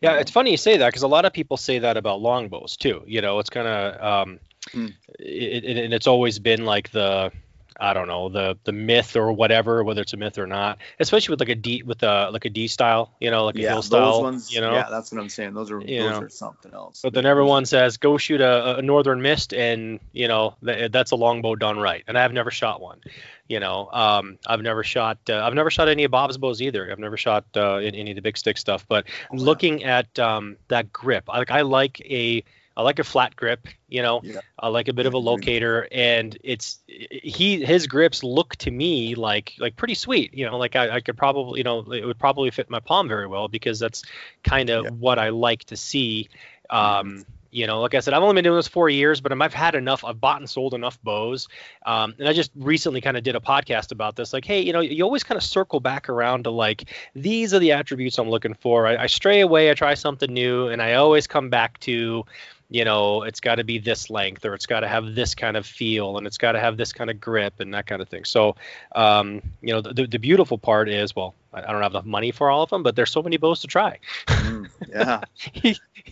Yeah, it's funny you say that because a lot of people say that about longbows too. You know, it's kind of um, Hmm. it, it, and it's always been like the I don't know the the myth or whatever, whether it's a myth or not. Especially with like a D with a like a D style, you know, like a yeah, hill those style, ones. you know. yeah, that's what I'm saying. Those are You those know. are something else. But then everyone says go shoot a, a northern mist, and you know th- that's a longbow done right. And I've never shot one. You know, um, I've never shot. Uh, I've never shot any of Bob's bows either. I've never shot uh, any of the big stick stuff. But Oh, yeah. looking at um, that grip, like I like a I like a flat grip. You know, Yeah. I like a bit of a locator, and it's he his grips look to me like like pretty sweet. You know, like I, I could probably you know it would probably fit my palm very well because that's kind of Yeah. what I like to see. Um, You know, like I said, I've only been doing this four years, but I've had enough. I've bought and sold enough bows, um, and I just recently kind of did a podcast about this. Like, hey, you know, you always kind of circle back around to like these are the attributes I'm looking for. I, I stray away, I try something new, and I always come back to you know, it's got to be this length or it's got to have this kind of feel and it's got to have this kind of grip and that kind of thing. So, um, you know, the, the beautiful part is, well, I, I don't have enough money for all of them, but there's so many bows to try. Mm, yeah.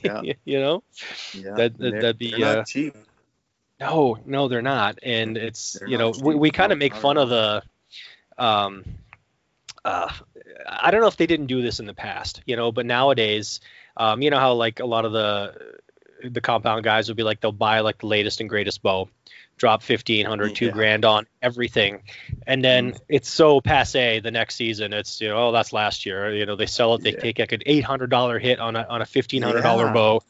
yeah. you know, Yeah. that, that, that'd be, uh, cheap. no, no, they're not. And it's, They're you know, we, we kind of make fun of the, um, uh, I don't know if they didn't do this in the past, you know, but nowadays, um, you know how like a lot of the the compound guys will be like they'll buy like the latest and greatest bow, drop 1500, two grand on everything, and then mm. it's so passe the next season. It's you know oh that's last year. You know they sell it, they Yeah. take like an eight hundred dollar hit on a on a fifteen hundred dollar Yeah. bow.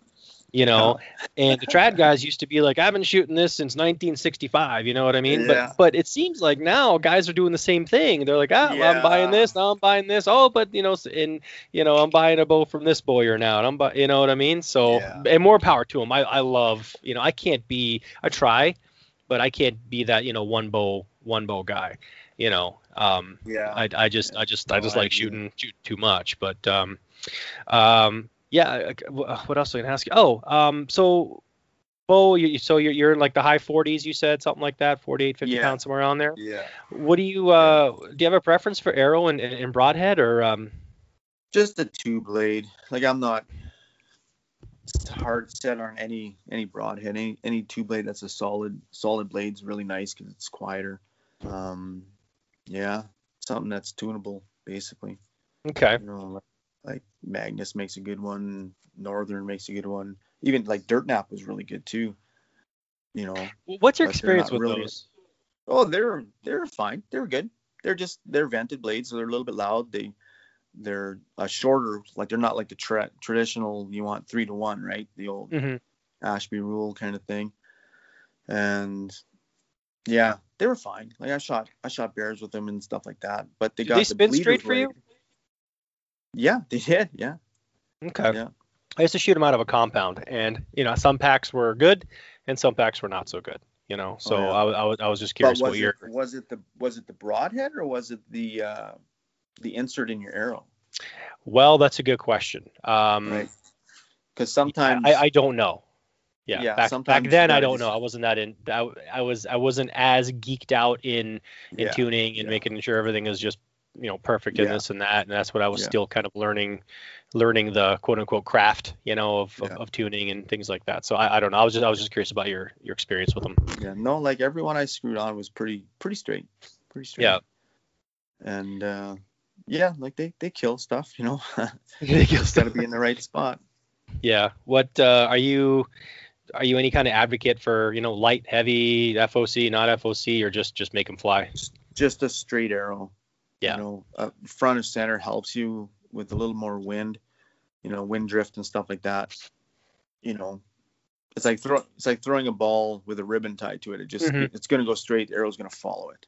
You know, and the trad guys used to be like, I've been shooting this since 1965. You know what I mean? Yeah. But but it seems like now guys are doing the same thing. They're like, ah, well, I'm buying this now. I'm buying this. Oh, but you know, and you know, I'm buying a bow from this bowyer now, and I'm, bu- you know what I mean? So Yeah. and more power to them. I I love, you know, I can't be, I try, but I can't be that, you know, one bow one bow guy. You know, um, Yeah. I, I just I just I just like agree. shooting shoot too much. But um, um, yeah. What else was I gonna ask you? Oh, um, so. Bo, you, so you're, you're in like the high 40s, you said something like that, 48, 50 Yeah. pounds somewhere around there. yeah. What do you uh, do? You have a preference for arrow and, and, and broadhead, or um, Just a two blade. Like I'm not hard set on any any broadhead. Any any two blade that's a solid solid blade's really nice because it's quieter. Um, yeah, something that's tunable basically. okay, You know, like, like Magnus makes a good one. Northern makes a good one. Even like Dirt Nap was really good too. You know, what's your experience with really- those? Oh, they're they're fine. They're good. They're just they're vented blades, so they're a little bit loud. They they're uh, shorter, like they're not like the tra- traditional. You want three to one, right? The old hmm Ashby rule kind of thing. And yeah, they were fine. Like I shot I shot bears with them and stuff like that. But they got they the spin bleeder straight for you? Yeah, they did. Yeah, Okay. yeah. I used to shoot them out of a compound, and you know, some packs were good, and some packs were not so good. You know, so Oh, yeah. I, I, was I was just curious was what your it was it the was it the broadhead or was it the uh, the insert in your arrow? well, that's a good question. Um, Right. Because sometimes I, I don't know. Yeah, Yeah, back, back then I don't know. I wasn't that in. I, I was I wasn't as geeked out in in Yeah, tuning and making sure everything is just you know perfect in Yeah. this and that, and that's what I was Yeah. still kind of learning, learning the quote unquote craft, you know, of, of, Yeah. of tuning and things like that. So I, I don't know. I was just I was just curious about your your experience with them. Yeah, no, like everyone I screwed on was pretty pretty straight, pretty straight. Yeah. And uh, yeah, like they they kill stuff, you know. yeah. Got to be in the right spot. Yeah what uh, are you? Are you any kind of advocate for you know light, heavy, FOC, not FOC, or just just make them fly? Just a straight arrow. Yeah. You know, uh, front of center helps you with a little more wind, you know, wind drift and stuff like that. You know, it's like throw it's like throwing a ball with a ribbon tied to it. It just Mhm. it's gonna go straight. The arrow's gonna follow it.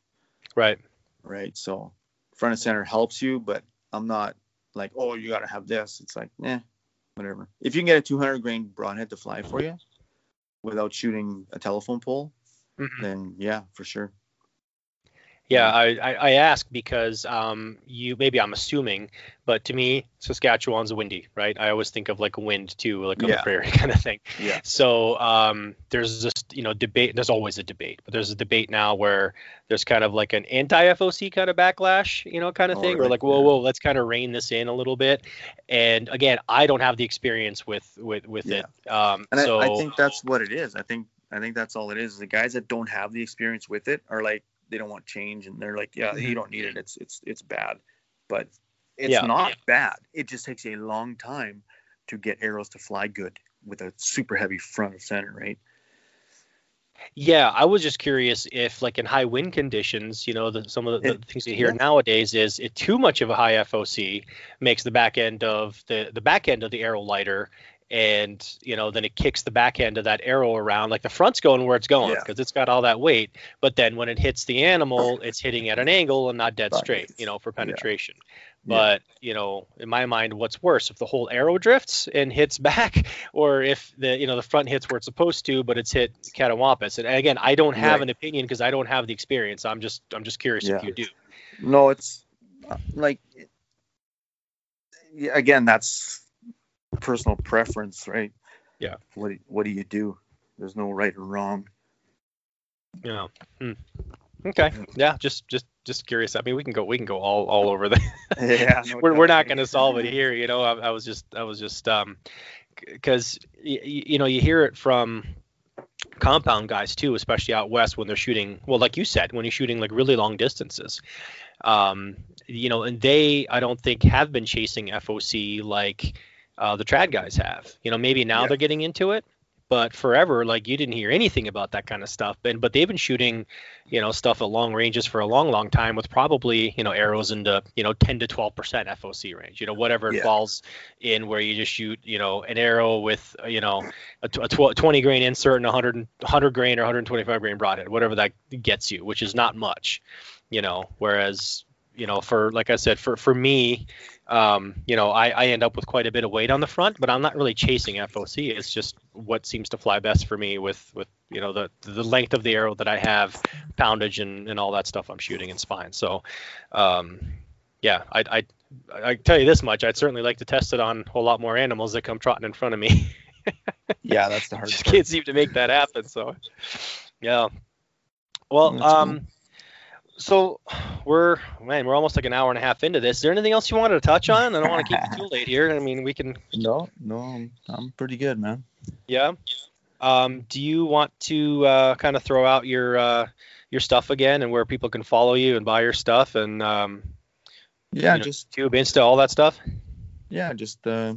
Right. right? So front of center helps you, but I'm not like, oh, you got to have this. It's like, eh, whatever. If you can get a 200 grain broadhead to fly for you without shooting a telephone pole, Mhm. then yeah, for sure. Yeah, I, I, I ask because um, you maybe I'm assuming, but to me, Saskatchewan's windy, right? I always think of like wind too, like on the prairie kind of thing. Yeah. So um, there's just you know debate. There's always a debate, but there's a debate now where there's kind of like an anti-FOC kind of backlash, you know, kind of Oh, thing. We're like, whoa, whoa, let's kind of rein this in a little bit. And again, I don't have the experience with with with Yeah. it. Um, And so I, I think that's what it is. I think I think that's all it is. The guys that don't have the experience with it are like they don't want change, and they're like, yeah, Mhm. you don't need it. It's it's it's bad, but it's Yeah. not bad. It just takes a long time to get arrows to fly good with a super heavy front of center, right? Yeah, I was just curious if, like, in high wind conditions, you know, the, some of the, the things you hear yeah. nowadays is it too much of a high FOC makes the back end of the the back end of the arrow lighter, and you know, then it kicks the back end of that arrow around. Like the front's going where it's going Yeah. because it's got all that weight, but then when it hits the animal, it's hitting at an angle and not dead Right. straight, you know, for penetration. But you know, in my mind, what's worse if the whole arrow drifts and hits back, or if the you know the front hits where it's supposed to, but it's hit catawampus. And again, I don't have Right. an opinion because I don't have the experience. I'm just I'm just curious if you do. No, it's uh, like again, that's personal preference, right? Yeah. What do- what do you do? There's no right or wrong. Yeah. Hmm. Okay. Yeah. Just just just curious. I mean, we can go we can go all all over the. Yeah, no we're we're not going to solve it here. You know, I, I was just I was just um, because y- y- you know you hear it from compound guys too, especially out west when they're shooting. Well, like you said, when you're shooting like really long distances. Um, you know, and they I don't think have been chasing FOC like uh, the trad guys have. You know, maybe now Yeah. they're getting into it, but forever like you didn't hear anything about that kind of stuff. And but they've been shooting, you know, stuff at long ranges for a long, long time with probably you know arrows into you know 10 to 12 percent FOC range. You know, whatever it falls in where you just shoot you know an arrow with you know a, tw- a tw- 20 grain insert and 100 100 grain or 125 grain broadhead, whatever that gets you, which is not much. You know, whereas you know for like I said for for me um, you know, I, I end up with quite a bit of weight on the front, but I'm not really chasing FOC. It's just what seems to fly best for me with, with you know, the the length of the arrow that I have, poundage and, and all that stuff I'm shooting in spine. So, um, yeah, I, I I tell you this much, I'd certainly like to test it on a whole lot more animals that come trotting in front of me. Yeah, that's the hard just part. can't seem to make that happen. So, yeah. Well, That's cool. So we're man, we're almost like an hour and a half into this. Is there anything else you wanted to touch on? I don't want to keep you too late here. I mean, we can, No, no, I'm, I'm pretty good, man. yeah. Um, do you want to uh, kind of throw out your uh, your stuff again and where people can follow you and buy your stuff and um, Yeah, You know, just YouTube, Insta, all that stuff? yeah, just uh,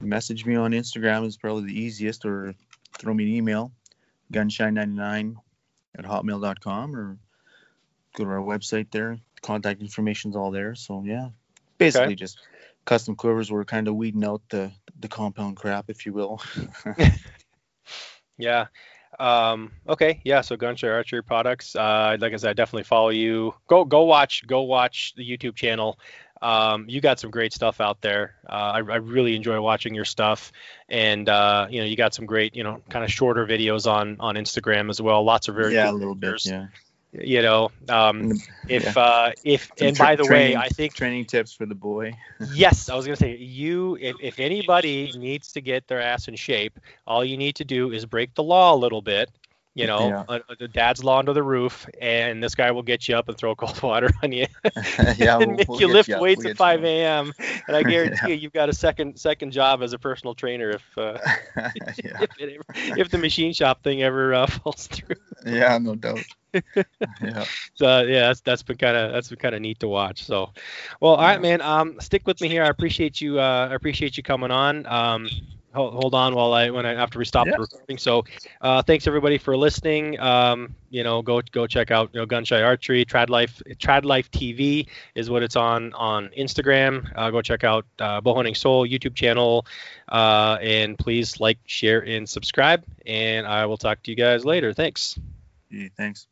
message me on Instagram is probably the easiest, or throw me an email, gunshine99 at hotmail.com, or go to our website there. Contact information's all there. So yeah, basically just custom quivers. We're kind of weeding out the the compound crap, if you will. Yeah. Um, okay. Yeah. So Gunshy Archery Products. Uh, like I said, I definitely follow you. Go go watch go watch the YouTube channel. Um, you got some great stuff out there. Uh, I, I really enjoy watching your stuff, and uh, you know you got some great you know kind of shorter videos on on Instagram as well. Lots of very yeah, a cool little bit. Yeah. You know, um, if yeah. uh, if Some and tra- by the way, I think training tips for the boy. Yes, I was gonna say you. If, if anybody needs to get their ass in shape, all you need to do is break the law a little bit. You know, Yeah. uh, uh, the dad's law under the roof, and this guy will get you up and throw cold water on you yeah, and we'll- make we'll you lift up, weights we'll at 5 a.m. And I guarantee you, you've got a second second job as a personal trainer if uh, if, it if the machine shop thing ever uh, falls through. yeah, no doubt. yeah. So yeah, that's that's been kind of that's been kind of neat to watch. So, well, all right, man. Um, stick with me here. I appreciate you. Uh, I appreciate you coming on. Um, hold, hold on while I when I after we stop Yeah. the recording. So, uh, thanks everybody for listening. Um, you know, go go check out you know Gunshy Archery, Trad Life, Trad Life TV is what it's on on Instagram. Uh, go check out uh, Bow Hunting Soul YouTube channel, uh, and please like, share, and subscribe. And I will talk to you guys later. Thanks. Yeah, thanks.